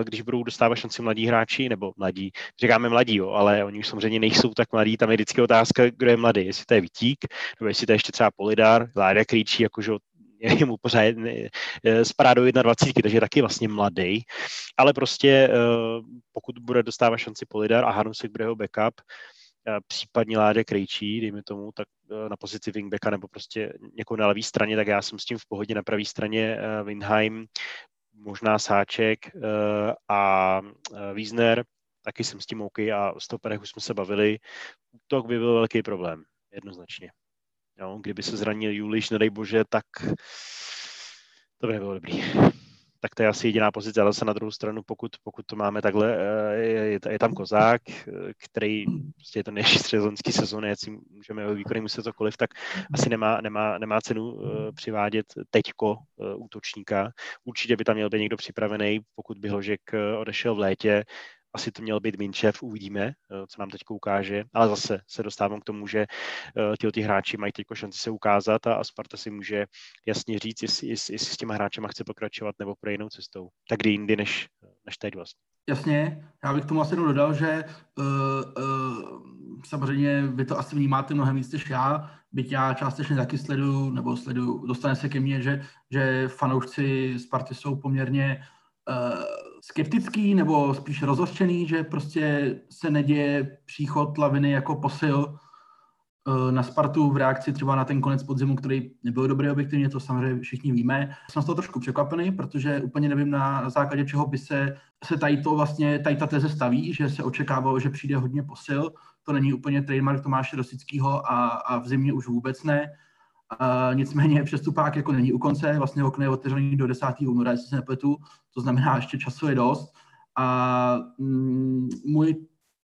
když budou dostávat šanci mladí hráči, nebo mladí, říkáme mladí, jo, ale oni už samozřejmě nejsou tak mladí, tam je vždycky otázka, kdo je mladý, jestli to je Vítík, nebo jestli to je ještě třeba Polidar, Láďa Krýčí, jakože je mu pořád spadá do 21, takže je taky vlastně mladý, ale prostě pokud bude dostávat šanci Polidar a Hanusek bude jeho backup, případně Láde Krejčí, dejme tomu, tak na pozici wingbacka nebo prostě někoho na levé straně, tak já jsem s tím v pohodě na pravé straně Windheim, možná Sáček a Wiesner, taky jsem s tím OK a o stoperech už jsme se bavili. To by byl velký problém, jednoznačně. Jo, kdyby se zranil Juliš, nedej bože, tak to by nebylo dobrý. Tak to je asi jediná pozice, ale se na druhou stranu, pokud, pokud to máme takhle, eh, je, je tam Kozák, eh, který prostě je to nejší sezonský sezóny, si můžeme jeho výkony muset cokoliv, tak asi nemá, nemá, nemá cenu uh, přivádět teďko útočníka. Určitě by tam měl být někdo připravený, pokud by Hložek odešel v létě, asi to měl být Minčev, uvidíme, eh, co nám teď ukáže, ale zase se dostávám k tomu, že eh, ty ty hráči mají teď šanci se ukázat a, Sparta si může jasně říct, jestli, jestli, jestli s těma hráčema chce pokračovat nebo pro jinou cestou. Tak kdy jindy než, než teď vlastně. Jasně, já bych tomu asi dodal, že uh, uh, samozřejmě vy to asi vnímáte mnohem víc než já, byť já částečně taky sleduju, nebo sleduju, dostane se ke mně, že, že fanoušci Sparty jsou poměrně uh, skeptický nebo spíš rozhořčený, že prostě se neděje příchod laviny jako posil eh, na Spartu v reakci třeba na ten konec podzimu, který nebyl dobrý objektivně, to samozřejmě všichni víme. Jsem z toho trošku překvapený, protože úplně nevím na základě čeho by se, se tady to vlastně, tady ta teze staví, že se očekávalo, že přijde hodně posil. To není úplně trademark Tomáše Rosického a, a v zimě už vůbec ne. Uh, nicméně přestupák jako není u konce, vlastně okno je otevřený do 10. února, jestli se nepletu, to znamená, ještě času je dost. A mm, můj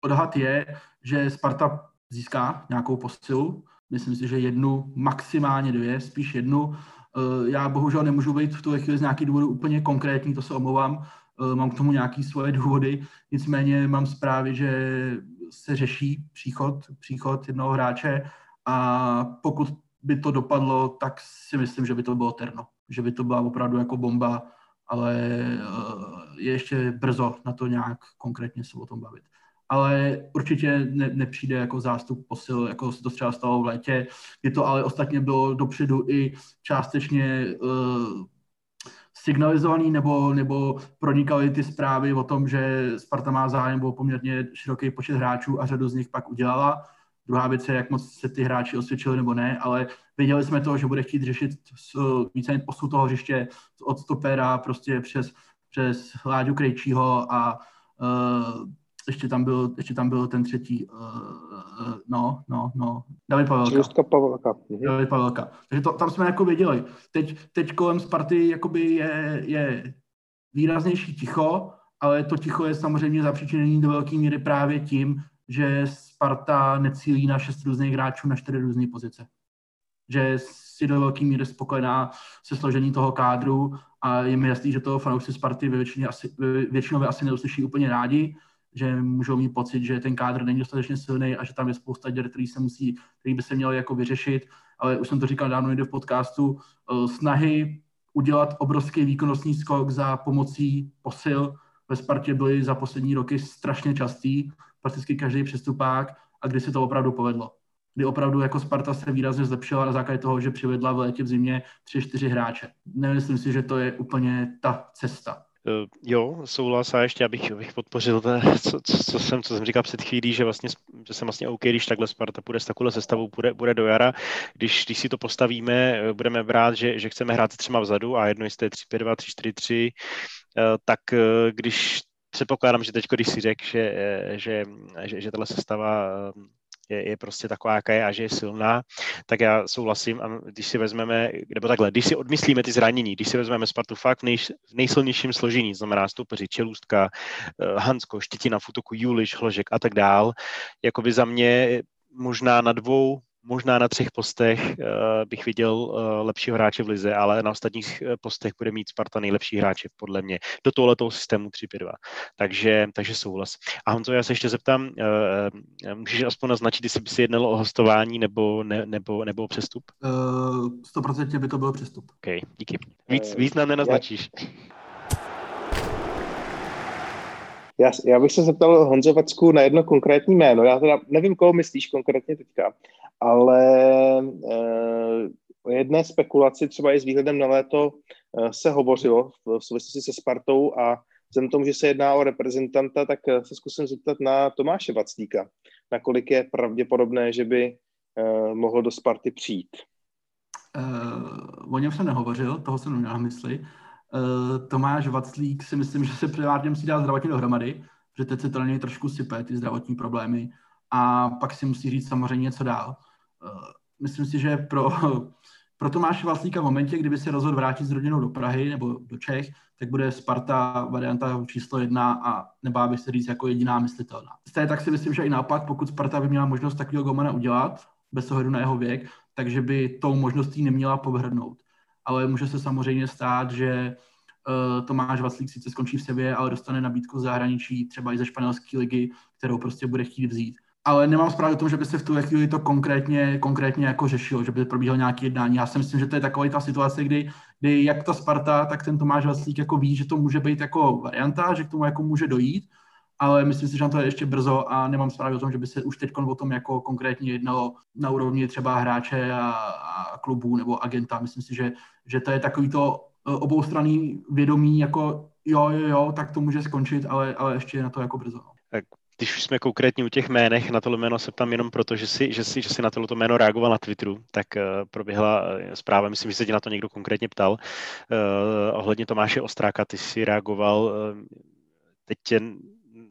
odhad je, že Sparta získá nějakou posilu, myslím si, že jednu, maximálně dvě, spíš jednu. Uh, já bohužel nemůžu být v tuhle chvíli z nějakých důvodů úplně konkrétní, to se omlouvám, uh, mám k tomu nějaké svoje důvody, nicméně mám zprávy, že se řeší příchod, příchod jednoho hráče a pokud by to dopadlo, tak si myslím, že by to bylo terno. Že by to byla opravdu jako bomba, ale eh, je ještě brzo na to nějak konkrétně se o tom bavit. Ale určitě ne, nepřijde jako zástup posil, jako se to třeba stalo v létě, kdy to ale ostatně bylo dopředu i částečně uh, signalizovaný nebo, nebo pronikaly ty zprávy o tom, že Sparta má zájem o poměrně široký počet hráčů a řadu z nich pak udělala Druhá věc je, jak moc se ty hráči osvědčili nebo ne, ale věděli jsme to, že bude chtít řešit více postu toho hřiště od stopera prostě přes, přes Láďu Krejčího a uh, ještě tam byl, ještě tam byl ten třetí, uh, uh, no, no, no, David Pavelka. Pavelka. Mhm. David Pavelka. Takže to, tam jsme jako věděli. Teď, teď kolem Sparty jakoby je, je výraznější ticho, ale to ticho je samozřejmě zapříčinění do velké míry právě tím, že Sparta necílí na šest různých hráčů na čtyři různé pozice. Že si do velké míry spokojená se složení toho kádru a je mi jasný, že toho fanoušci Sparty většině asi, většinově asi neuslyší úplně rádi, že můžou mít pocit, že ten kádr není dostatečně silný a že tam je spousta děr, který se musí, který by se měl jako vyřešit, ale už jsem to říkal dávno někde v podcastu, eh, snahy udělat obrovský výkonnostní skok za pomocí posil ve Spartě byly za poslední roky strašně častý prakticky každý přestupák a kdy se to opravdu povedlo. Kdy opravdu jako Sparta se výrazně zlepšila na základě toho, že přivedla v létě v zimě tři, čtyři hráče. Nemyslím si, že to je úplně ta cesta. Uh, jo, souhlas a ještě abych, abych podpořil to, co, co, co, jsem, co jsem říkal před chvílí, že vlastně že jsem vlastně OK, když takhle Sparta půjde s takovou sestavou, bude, bude do jara. Když, když si to postavíme, eh, budeme brát, že, že chceme hrát třema vzadu a jedno jestli je 3-5-2, 3-4-3, tak když předpokládám, že teď, když si řekl, že, eh, že, že, že tahle sestava eh, je, je prostě taková, jaká je a že je silná, tak já souhlasím. A když si vezmeme, nebo takhle, když si odmyslíme ty zranění, když si vezmeme Spartu fakt v, nej, v nejsilnějším složení, znamená stoupeři, Čelůstka, eh, Hansko, Štětina, Futoku, Juliš, Hložek a tak dál, jako by za mě možná na dvou, možná na třech postech uh, bych viděl uh, lepšího hráče v lize, ale na ostatních postech bude mít Sparta nejlepší hráče, podle mě, do tohoto systému 3-5-2. Takže, takže souhlas. A Honzo, já se ještě zeptám, uh, můžeš aspoň naznačit, jestli by se jednalo o hostování nebo, ne, nebo, nebo o přestup? Uh, 100% by to byl přestup. OK, díky. Víc, víc nám nenaznačíš. Já, já bych se zeptal Honzo Vacku na jedno konkrétní jméno. Já teda nevím, koho myslíš konkrétně teďka, ale eh, o jedné spekulaci třeba i s výhledem na léto eh, se hovořilo v souvislosti se Spartou a vzhledem tomu, že se jedná o reprezentanta, tak eh, se zkusím zeptat na Tomáše Vaclíka, nakolik je pravděpodobné, že by mohl do Sparty přijít. Uh, o něm jsem nehovořil, toho jsem neměl na mysli. Uh, Tomáš Vaclík si myslím, že se primárně musí dát zdravotně dohromady, že teď se to na něj trošku sype, ty zdravotní problémy, a pak si musí říct samozřejmě, co dál. Uh, myslím si, že pro, pro Tomáše Vaclíka v momentě, kdyby se rozhodl vrátit s rodinou do Prahy nebo do Čech, tak bude Sparta varianta číslo jedna a nebá by se říct jako jediná myslitelná. Stejně tak si myslím, že i naopak, pokud Sparta by měla možnost takového gomana udělat, bez ohledu na jeho věk, takže by tou možností neměla povhrdnout ale může se samozřejmě stát, že uh, Tomáš Vaclík sice skončí v Sevě, ale dostane nabídku z zahraničí, třeba i ze španělské ligy, kterou prostě bude chtít vzít. Ale nemám zprávu o tom, že by se v tu chvíli to konkrétně, konkrétně jako řešilo, že by probíhalo nějaké jednání. Já si myslím, že to je taková ta situace, kdy, kdy jak ta Sparta, tak ten Tomáš Vaclík jako ví, že to může být jako varianta, že k tomu jako může dojít, ale myslím si, že na to je ještě brzo a nemám zprávy o tom, že by se už teď o tom jako konkrétně jednalo na úrovni třeba hráče a, a klubů nebo agenta. Myslím si, že, že to je takový to e, oboustranný vědomí, jako jo, jo, jo, tak to může skončit, ale, ale ještě je na to jako brzo. No. Tak když už jsme konkrétně u těch jménech, na tohle jméno se ptám jenom proto, že si, že si, že si na tohle jméno reagoval na Twitteru, tak uh, proběhla uh, zpráva, myslím, že se tě na to někdo konkrétně ptal, uh, ohledně Tomáše Ostráka, ty si reagoval, teď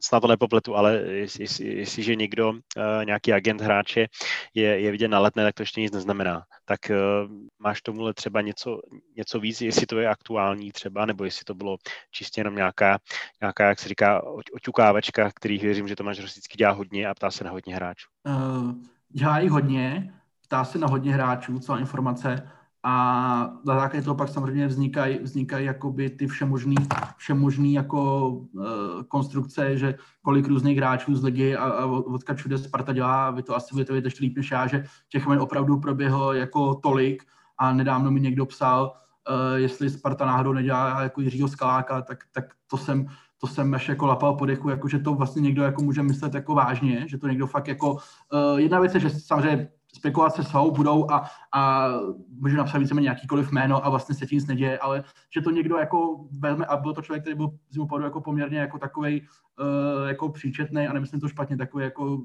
snad to nepopletu, ale jestli, jestliže někdo, uh, nějaký agent hráče je, je vidět na letné, tak to ještě nic neznamená. Tak uh, máš tomuhle třeba něco, něco víc, jestli to je aktuální třeba, nebo jestli to bylo čistě jenom nějaká, nějaká jak se říká, oťukávačka, kterých věřím, že Tomáš Rosický dělá hodně a ptá se na hodně hráčů. Uh, dělá jich hodně, ptá se na hodně hráčů, co informace, a na základě toho pak samozřejmě vznikají, vznikají jakoby ty všemožný, všemožný jako uh, konstrukce, že kolik různých hráčů z ligy a, a odkud všude Sparta dělá, vy to asi budete vědět ještě líp než já, že těch men opravdu proběhlo jako tolik a nedávno mi někdo psal, uh, jestli Sparta náhodou nedělá jako Jiřího Skaláka, tak, tak to jsem to jsem až jako lapal po dechu, jako že to vlastně někdo jako může myslet jako vážně, že to někdo fakt jako, uh, jedna věc je, že samozřejmě spekulace jsou, budou a, a můžu napsat víceméně nějakýkoliv jméno a vlastně se tím nic neděje, ale že to někdo jako vezme a byl to člověk, který byl z mého jako poměrně jako takovej uh, jako příčetný a nemyslím to špatně, takový jako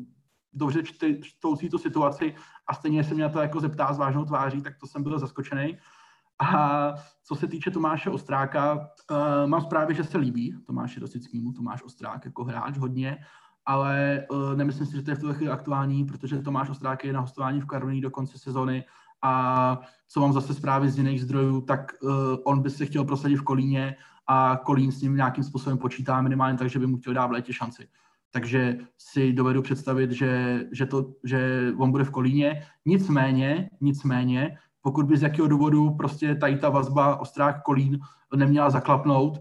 dobře čtoucí tu situaci a stejně se mě to jako zeptá s vážnou tváří, tak to jsem byl zaskočený. A co se týče Tomáše Ostráka, uh, mám zprávy, že se líbí Tomáši Rosickýmu, Tomáš Ostrák jako hráč hodně ale uh, nemyslím si, že to je v tuhle chvíli aktuální, protože Tomáš Ostrák je na hostování v Karviní do konce sezony a co mám zase zprávy z jiných zdrojů, tak uh, on by se chtěl prosadit v Kolíně a Kolín s ním nějakým způsobem počítá minimálně tak, že by mu chtěl dát v létě šanci. Takže si dovedu představit, že, že, to, že on bude v Kolíně. Nicméně, nicméně, pokud by z jakého důvodu prostě tady ta vazba Ostrák Kolín neměla zaklapnout,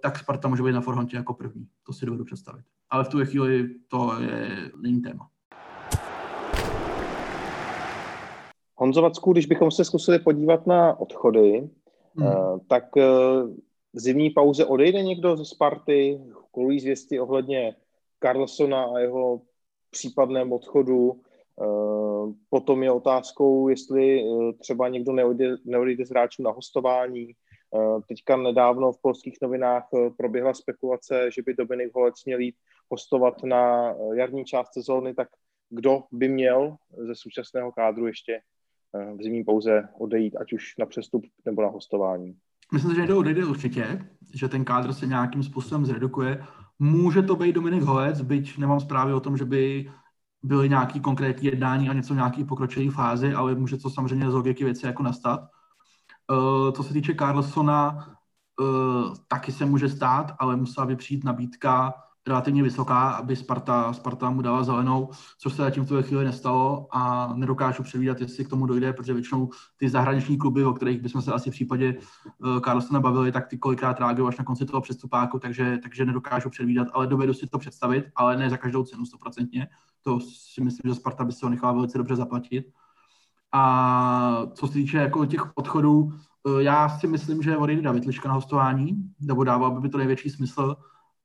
tak Sparta může být na forhontě jako první. To si dovedu představit. Ale v tu chvíli to je, není téma. Honzovacku, když bychom se zkusili podívat na odchody, hmm. uh, tak uh, v zimní pauze odejde někdo ze Sparty, kolují zvěsti ohledně Carlsona a jeho případném odchodu. Potom je otázkou, jestli třeba někdo neodejde, neodejde z hráčů na hostování, Eh, teďka nedávno v polských novinách eh, proběhla spekulace, že by Dominik Holec měl jít hostovat na eh, jarní část sezóny, tak kdo by měl ze současného kádru ještě v zimní pouze odejít, ať už na přestup nebo na hostování? Myslím, že někdo odejde určitě, že ten kádr se nějakým způsobem zredukuje. Může to být Dominik Holec, byť nemám zprávy o tom, že by byly nějaký konkrétní jednání a něco nějaký pokročilý fázi, ale může to samozřejmě z logiky věci jako nastat. Uh, co se týče Carlsona, uh, taky se může stát, ale musela by přijít nabídka relativně vysoká, aby Sparta, Sparta mu dala zelenou, což se zatím v tuhle chvíli nestalo a nedokážu předvídat, jestli k tomu dojde, protože většinou ty zahraniční kluby, o kterých bychom se asi v případě uh, Carlsona bavili, tak ty kolikrát reagují až na konci toho přestupáku, takže, takže nedokážu předvídat, ale dovedu si to představit, ale ne za každou cenu stoprocentně. To si myslím, že Sparta by se ho nechala velice dobře zaplatit. A co se týče jako těch odchodů, eh, já si myslím, že odejde David Liška na hostování, nebo dával by to největší smysl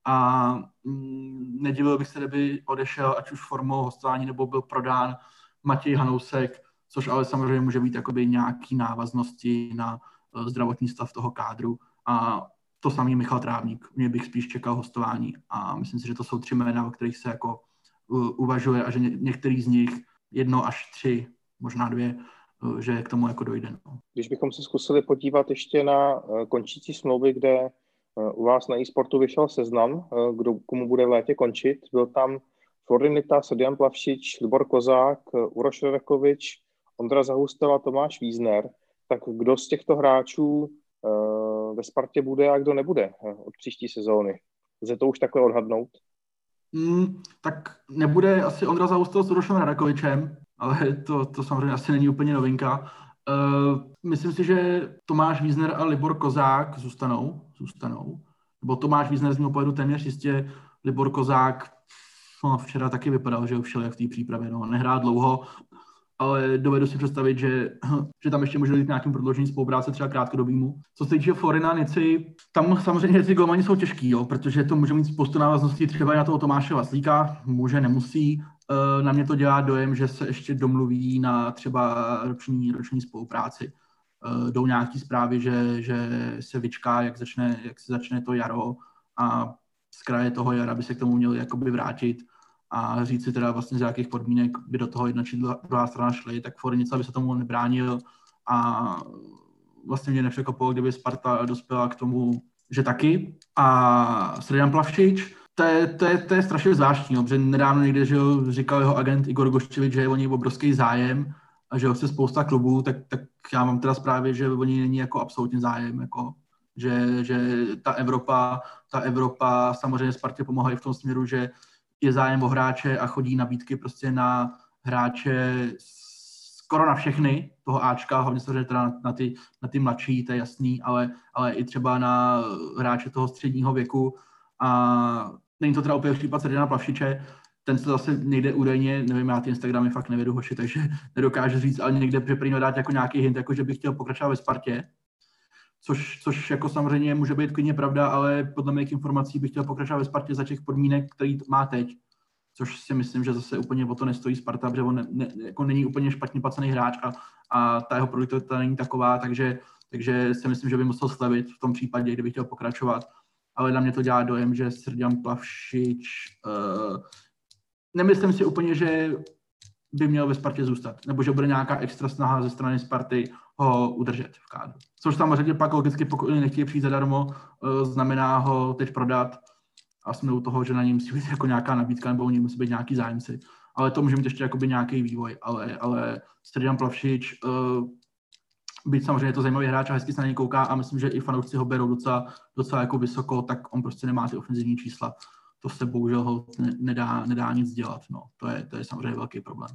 a mm, nedivil bych se, kdyby odešel ať už formou hostování nebo byl prodán Matěj Hanousek, což ale samozřejmě může být jakoby nějaký návaznosti na uh, zdravotní stav toho kádru a to samý Michal Trávník. Mě bych spíš čekal hostování a myslím si, že to jsou tři jména, o kterých se jako uh, uvažuje a že ně, některý z nich, jedno až tři, možná dvě, uh, že k tomu jako dojde. No. Když bychom se zkusili podívat ještě na končící smlouvy, kde Eh, u vás na e-sportu vyšel seznam, eh, kdo komu bude v létě končit. Byl tam Florinita, Sedian Plavšič, Libor Kozák, eh, Uroš Rekovič, Ondra Zahustela, Tomáš Vízner. Tak kdo z těchto hráčů ve Spartě bude a kdo nebude od příští sezóny? Lze to už takhle odhadnout? Mm, tak nebude asi Ondra Zahustel s Urošem Radakovičem, ale to, to samozřejmě asi není úplně novinka. Uh, myslím si, že Tomáš Vízner a Libor Kozák zůstanou, zůstanou. Nebo Tomáš Vízner z mého pohledu téměř jistě, Libor Kozák no, včera taky vypadal, že už v té přípravě, no, nehrá dlouho, ale dovedu si představit, že, že tam ještě může být nějakým prodloužení spolupráce třeba krátkodobýmu. Co se týče Florina Nici, tam samozřejmě ty golmani jsou těžký, jo, protože to může mít spoustu návazností třeba na toho Tomáše Vaslíka, může, nemusí. E, na mě to dělá dojem, že se ještě domluví na třeba roční, roční spolupráci. E, jdou nějaký zprávy, že, že se vyčká, jak, začne, jak se začne to jaro a z kraje toho jara by se k tomu měli jakoby vrátit a říct si teda vlastně z jakých podmínek by do toho jedna či druhá strana šly, tak Fornica by se tomu nebránil a vlastně mě nepřekopilo, kdyby Sparta dospěla k tomu, že taky. A Sredan Plavšič, to je, to je, to je strašně zvláštní, protože nedávno někde že říkal jeho agent Igor Goščevič, že je o něj obrovský zájem a že ho chce spousta klubů, tak, tak já mám teda zprávy, že o něj není jako absolutně zájem, jako, že, že ta Evropa, ta Evropa samozřejmě Spartě pomáhá i v tom směru, že je zájem o hráče a chodí nabídky prostě na hráče skoro na všechny toho Ačka, hlavně se teda na, ty, na ty mladší, to je jasný, ale, ale i třeba na hráče toho středního věku. A není to teda úplně případ Srdina Plavšiče, ten se zase někde údajně, nevím, já ty Instagramy fakt nevědu hoši, takže nedokážu říct, ale někde prý dát jako nějaký hint, jako že bych chtěl pokračovat ve Spartě, což, což jako samozřejmě může být klidně pravda, ale podle mých informací bych chtěl pokračovat ve Spartě za těch podmínek, který má teď, což si myslím, že zase úplně o to nestojí Sparta, protože on ne, ne, jako není úplně špatně placený hráč a, a ta jeho produktivita není taková, takže, takže si myslím, že by musel slevit v tom případě, kdyby chtěl pokračovat. Ale na mě to dělá dojem, že Srdian Plavšič, uh, nemyslím si úplně, že by měl ve Spartě zůstat, nebo že bude nějaká extra snaha ze strany Sparty ho udržet v kádru. Což samozřejmě pak logicky, pokud nechtějí přijít zadarmo, eh, znamená ho teď prodat a jsme u toho, že na něm musí být jako nějaká nabídka nebo u něj musí být nějaký zájemci. Ale to může mít ještě jakoby nějaký vývoj, ale, ale Strdian Plavšič, uh, byť samozřejmě to zajímavý hráč a hezky se na něj kouká a myslím, že i fanoušci ho berou docela, docela jako vysoko, tak on prostě nemá ty ofenzivní čísla. To se bohužel ho nedá, nedá nic dělat. No. To, je, to je samozřejmě velký problém.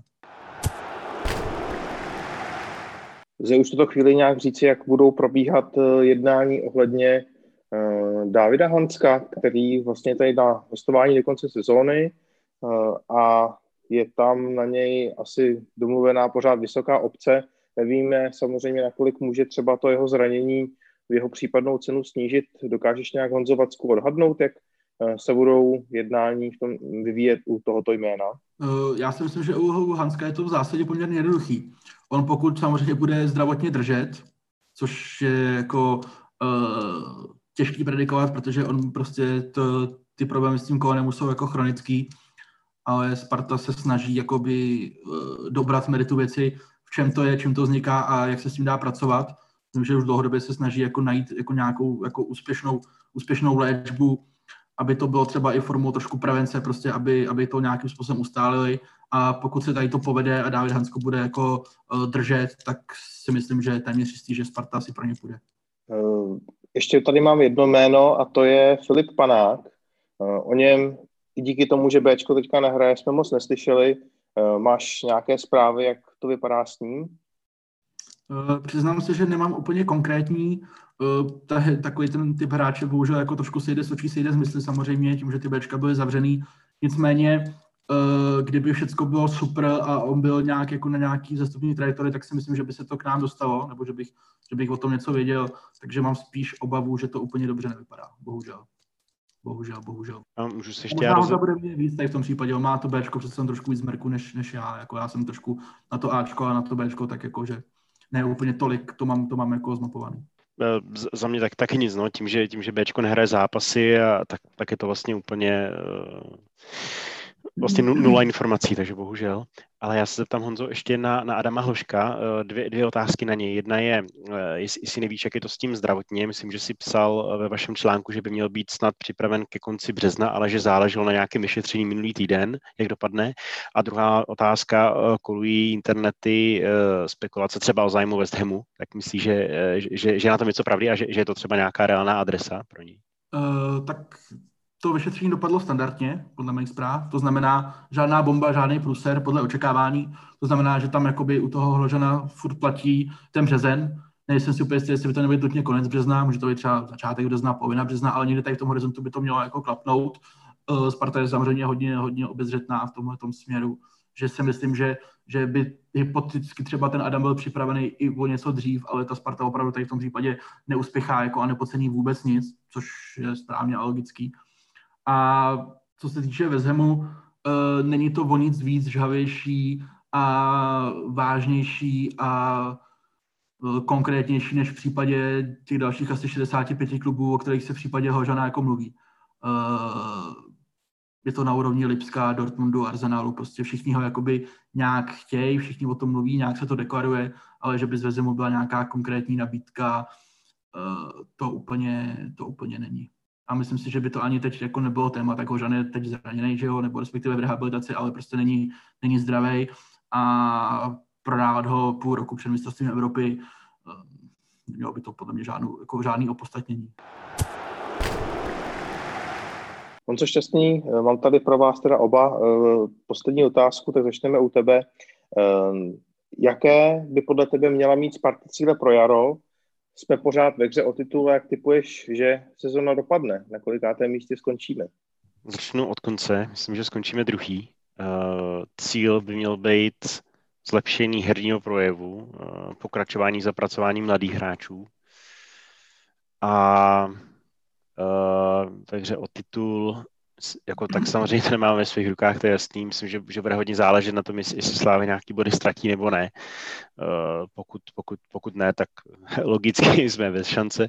Lze už tuto chvíli nějak říci, jak budou probíhat eh, jednání ohledně uh, Davida Hanska, který vlastně tady na hostování do konce sezóny uh, a je tam na něj asi domluvená pořád vysoká obce. Nevíme samozřejmě, nakolik může třeba to jeho zranění v jeho případnou cenu snížit. Dokážeš nějak Honzo Vacku odhadnout, jak se budou jednání v tom vyvíjet u tohoto jména? Já si myslím, že u Hanska je to v zásadě poměrně jednoduchý. On pokud samozřejmě bude zdravotně držet, což je jako uh, těžký predikovat, protože on prostě to, ty problémy s tím kolenem jsou jako chronický, ale Sparta se snaží jakoby uh, dobrat meritu věci, v čem to je, čím to vzniká a jak se s tím dá pracovat. Myslím, že už dlouhodobě se snaží jako najít jako nějakou jako úspěšnou, úspěšnou léčbu, aby to bylo třeba i formou trošku prevence, prostě aby, aby to nějakým způsobem ustálili a pokud se tady to povede a David Hansko bude jako uh, držet, tak si myslím, že téměř jistý, že Sparta si pro ně půjde. Uh, ještě tady mám jedno jméno a to je Filip Panák. Uh, o něm i díky tomu, že Bčko teďka nehraje, jsme moc neslyšeli. Máš nějaké zprávy, jak to vypadá s ním? Uh, přiznám se, že nemám úplně konkrétní uh, takový ten typ hráče, bohužel jako trošku sejde s očí, sejde z mysli samozřejmě, tím, že ty Bčka byly zavřený. Nicméně Eh, kdyby všechno bylo super a on byl nějak jako na nějaký zastupní trajektory, tak si myslím, že by se to k nám dostalo, nebo že bych, že bych o tom něco věděl, takže mám spíš obavu, že to úplně dobře nevypadá, bohužel. Bohužel, bohužel. A můžu se ještě Možná já rozhod... bude mě víc tady v tom případě, on má to Bčko přece jsem trošku víc mrku než, než já, jako já jsem trošku na to Ačko a na to Bčko, tak jako, že ne úplně tolik, to mám, to mám jako zmapovaný. Eh, za mě tak, taky nic, no. tím, že, tím, že Bčko nehraje zápasy, a tak, tak je to vlastně úplně uh vlastně nula informací, takže bohužel. Ale já se zeptám, Honzo, ještě na, na Adama Hloška. Eh, dvě, dvě otázky na něj. Jedna je, eh, jestli, nevíš, jak je to s tím zdravotně. Myslím, že si psal eh, ve vašem článku, že by měl být snad připraven ke konci března, ale že záleželo na nějakém vyšetření minulý týden, jak dopadne. A druhá otázka, kolují internety spekulace třeba o zájmu West Hamu. Tak myslíš, že, že, že na tom něco pravdy a že, že je to třeba nějaká reálná adresa pro ní? Uh, tak to vyšetření dopadlo standardně, podle mých zpráv. To znamená, žádná bomba, žádný pruser podle očekávání. To znamená, že tam jakoby u toho hložena furt platí ten březen. Nejsem si úplně jistý, jestli by to nebyl nutně konec března, může to být třeba začátek března, polovina března, ale někde tady v tom horizontu by to mělo jako klapnout. Uh, Sparta je samozřejmě hodně, hodně obezřetná v tomhle směru, že si myslím, že, že by hypoteticky třeba ten Adam byl připravený i o něco dřív, ale ta Sparta opravdu tady v tom případě neuspěchá jako a nepocení vůbec nic, což je správně a logický. A co se týče Vezhemu, uh, není to o nic víc žhavější a vážnější a uh, konkrétnější než v případě těch dalších asi 65 klubů, o kterých se v případě Hožana jako mluví. Uh, je to na úrovni Lipska, Dortmundu, Arsenalu, prostě všichni ho jakoby nějak chtějí, všichni o tom mluví, nějak se to deklaruje, ale že by z Vezemu byla nějaká konkrétní nabídka, to úplně, to úplně není a myslím si, že by to ani teď jako nebylo téma, tak Hožan je teď zraněný, že jo, nebo respektive v rehabilitaci, ale prostě není, není zdravý a prodávat ho půl roku před mistrovstvím Evropy, eh, mělo by to podle mě žádnou, jako žádný opostatnění. co Šťastný, eh, mám tady pro vás teda oba eh, poslední otázku, tak začneme u tebe. Jaké by podle tebe měla mít Sparta cíle pro jaro jsme pořád ve hře o titul, jak typuješ, že sezona dopadne? Na kolikátém místě skončíme? Začnu od konce. Myslím, že skončíme druhý. Uh, cíl by měl být zlepšení herního projevu, uh, pokračování zapracování mladých hráčů a ve hře o titul jako tak samozřejmě to nemáme ve svých rukách, to je jasný. Myslím, že, že bude hodně záležet na tom, jestli, Slávy nějaký body ztratí nebo ne. Uh, pokud, pokud, pokud ne, tak logicky jsme bez šance.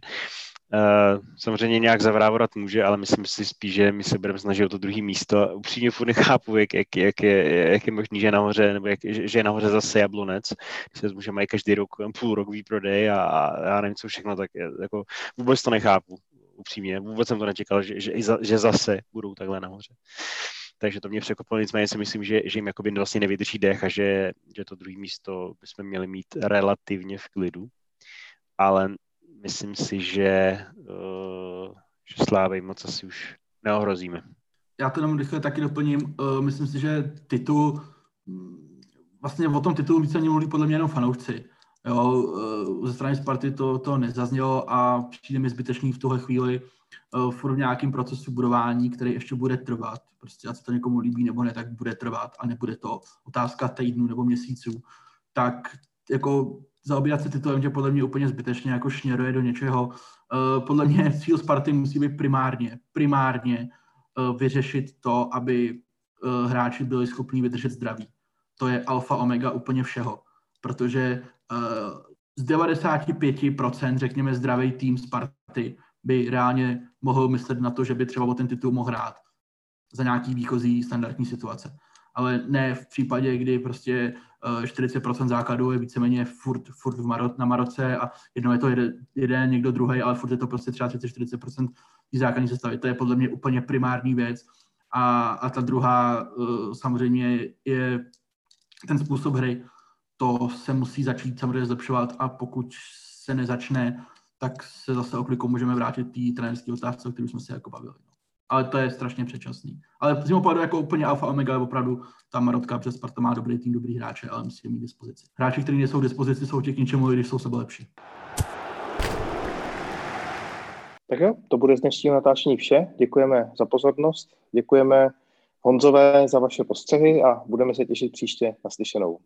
Uh, samozřejmě nějak zavrávorat může, ale myslím si spíš, že my se budeme snažit o to druhé místo. Upřímně furt nechápu, jak, jak, jak, je, jak je možný, že je nahoře, nebo jak, že je nahoře zase Jablonec, se mají každý rok půl rok výprodej a, a já nevím co všechno, tak jako vůbec to nechápu upřímně. Vůbec jsem to nečekal, že, že, že zase budou takhle nahoře. Takže to mě překvapilo, nicméně si myslím, že, že jim jakoby vlastně nevydrží dech a že, že to druhé místo bychom měli mít relativně v klidu. Ale myslím si, že, uh, že Slávej moc asi už neohrozíme. Já to jenom rychle taky doplním. Uh, myslím si, že titul, mm, vlastně o tom titulu více mluví podle mě jenom fanoušci. Jo, eh, ze strany Sparty to, to nezaznělo a přijde mi zbytečný v tuhle chvíli uh, furt v nějakém procesu budování, který ještě bude trvat. Prostě, ať se to někomu líbí nebo ne, tak bude trvat a nebude to otázka týdnu nebo měsíců. Tak jako zaobírat se titulem tě podle mě úplně zbytečně jako šněruje do něčeho. Uh, podle mě cíl Sparty musí být primárně, primárně vyřešit to, aby hráči byli schopni vydržet zdraví. To je alfa omega úplně všeho protože uh, z 95% řekněme zdravý tým Sparty by reálně mohl myslet na to, že by třeba o ten titul mohl hrát za nějaký výchozí standardní situace. Ale ne v případě, kdy prostě uh, eh, 40% základu je víceméně furt, furt v Maro, na Maroce a jedno je to jeden, někdo druhý, ale furt je to prostě třeba 30-40% základní sestavy. To je podle mě úplně primární věc. A, a ta druhá uh, samozřejmě je ten způsob hry, to se musí začít samozřejmě zlepšovat a pokud se nezačne, tak se zase oklikou můžeme vrátit té trenérské otázce, o které jsme se jako bavili. No. ale to je strašně předčasný. Ale z pohledu jako úplně alfa omega, ale opravdu ta Marotka přes Sparta má dobrý tým, dobrý hráče, ale musí je mít dispozici. Hráči, kteří nejsou dispozici, jsou těch k ničemu, i když jsou sebe lepší. Tak jo, to bude z dnešního natáčení vše. Děkujeme za pozornost, děkujeme Honzové za vaše postřehy a budeme se těšit příště na slyšenou.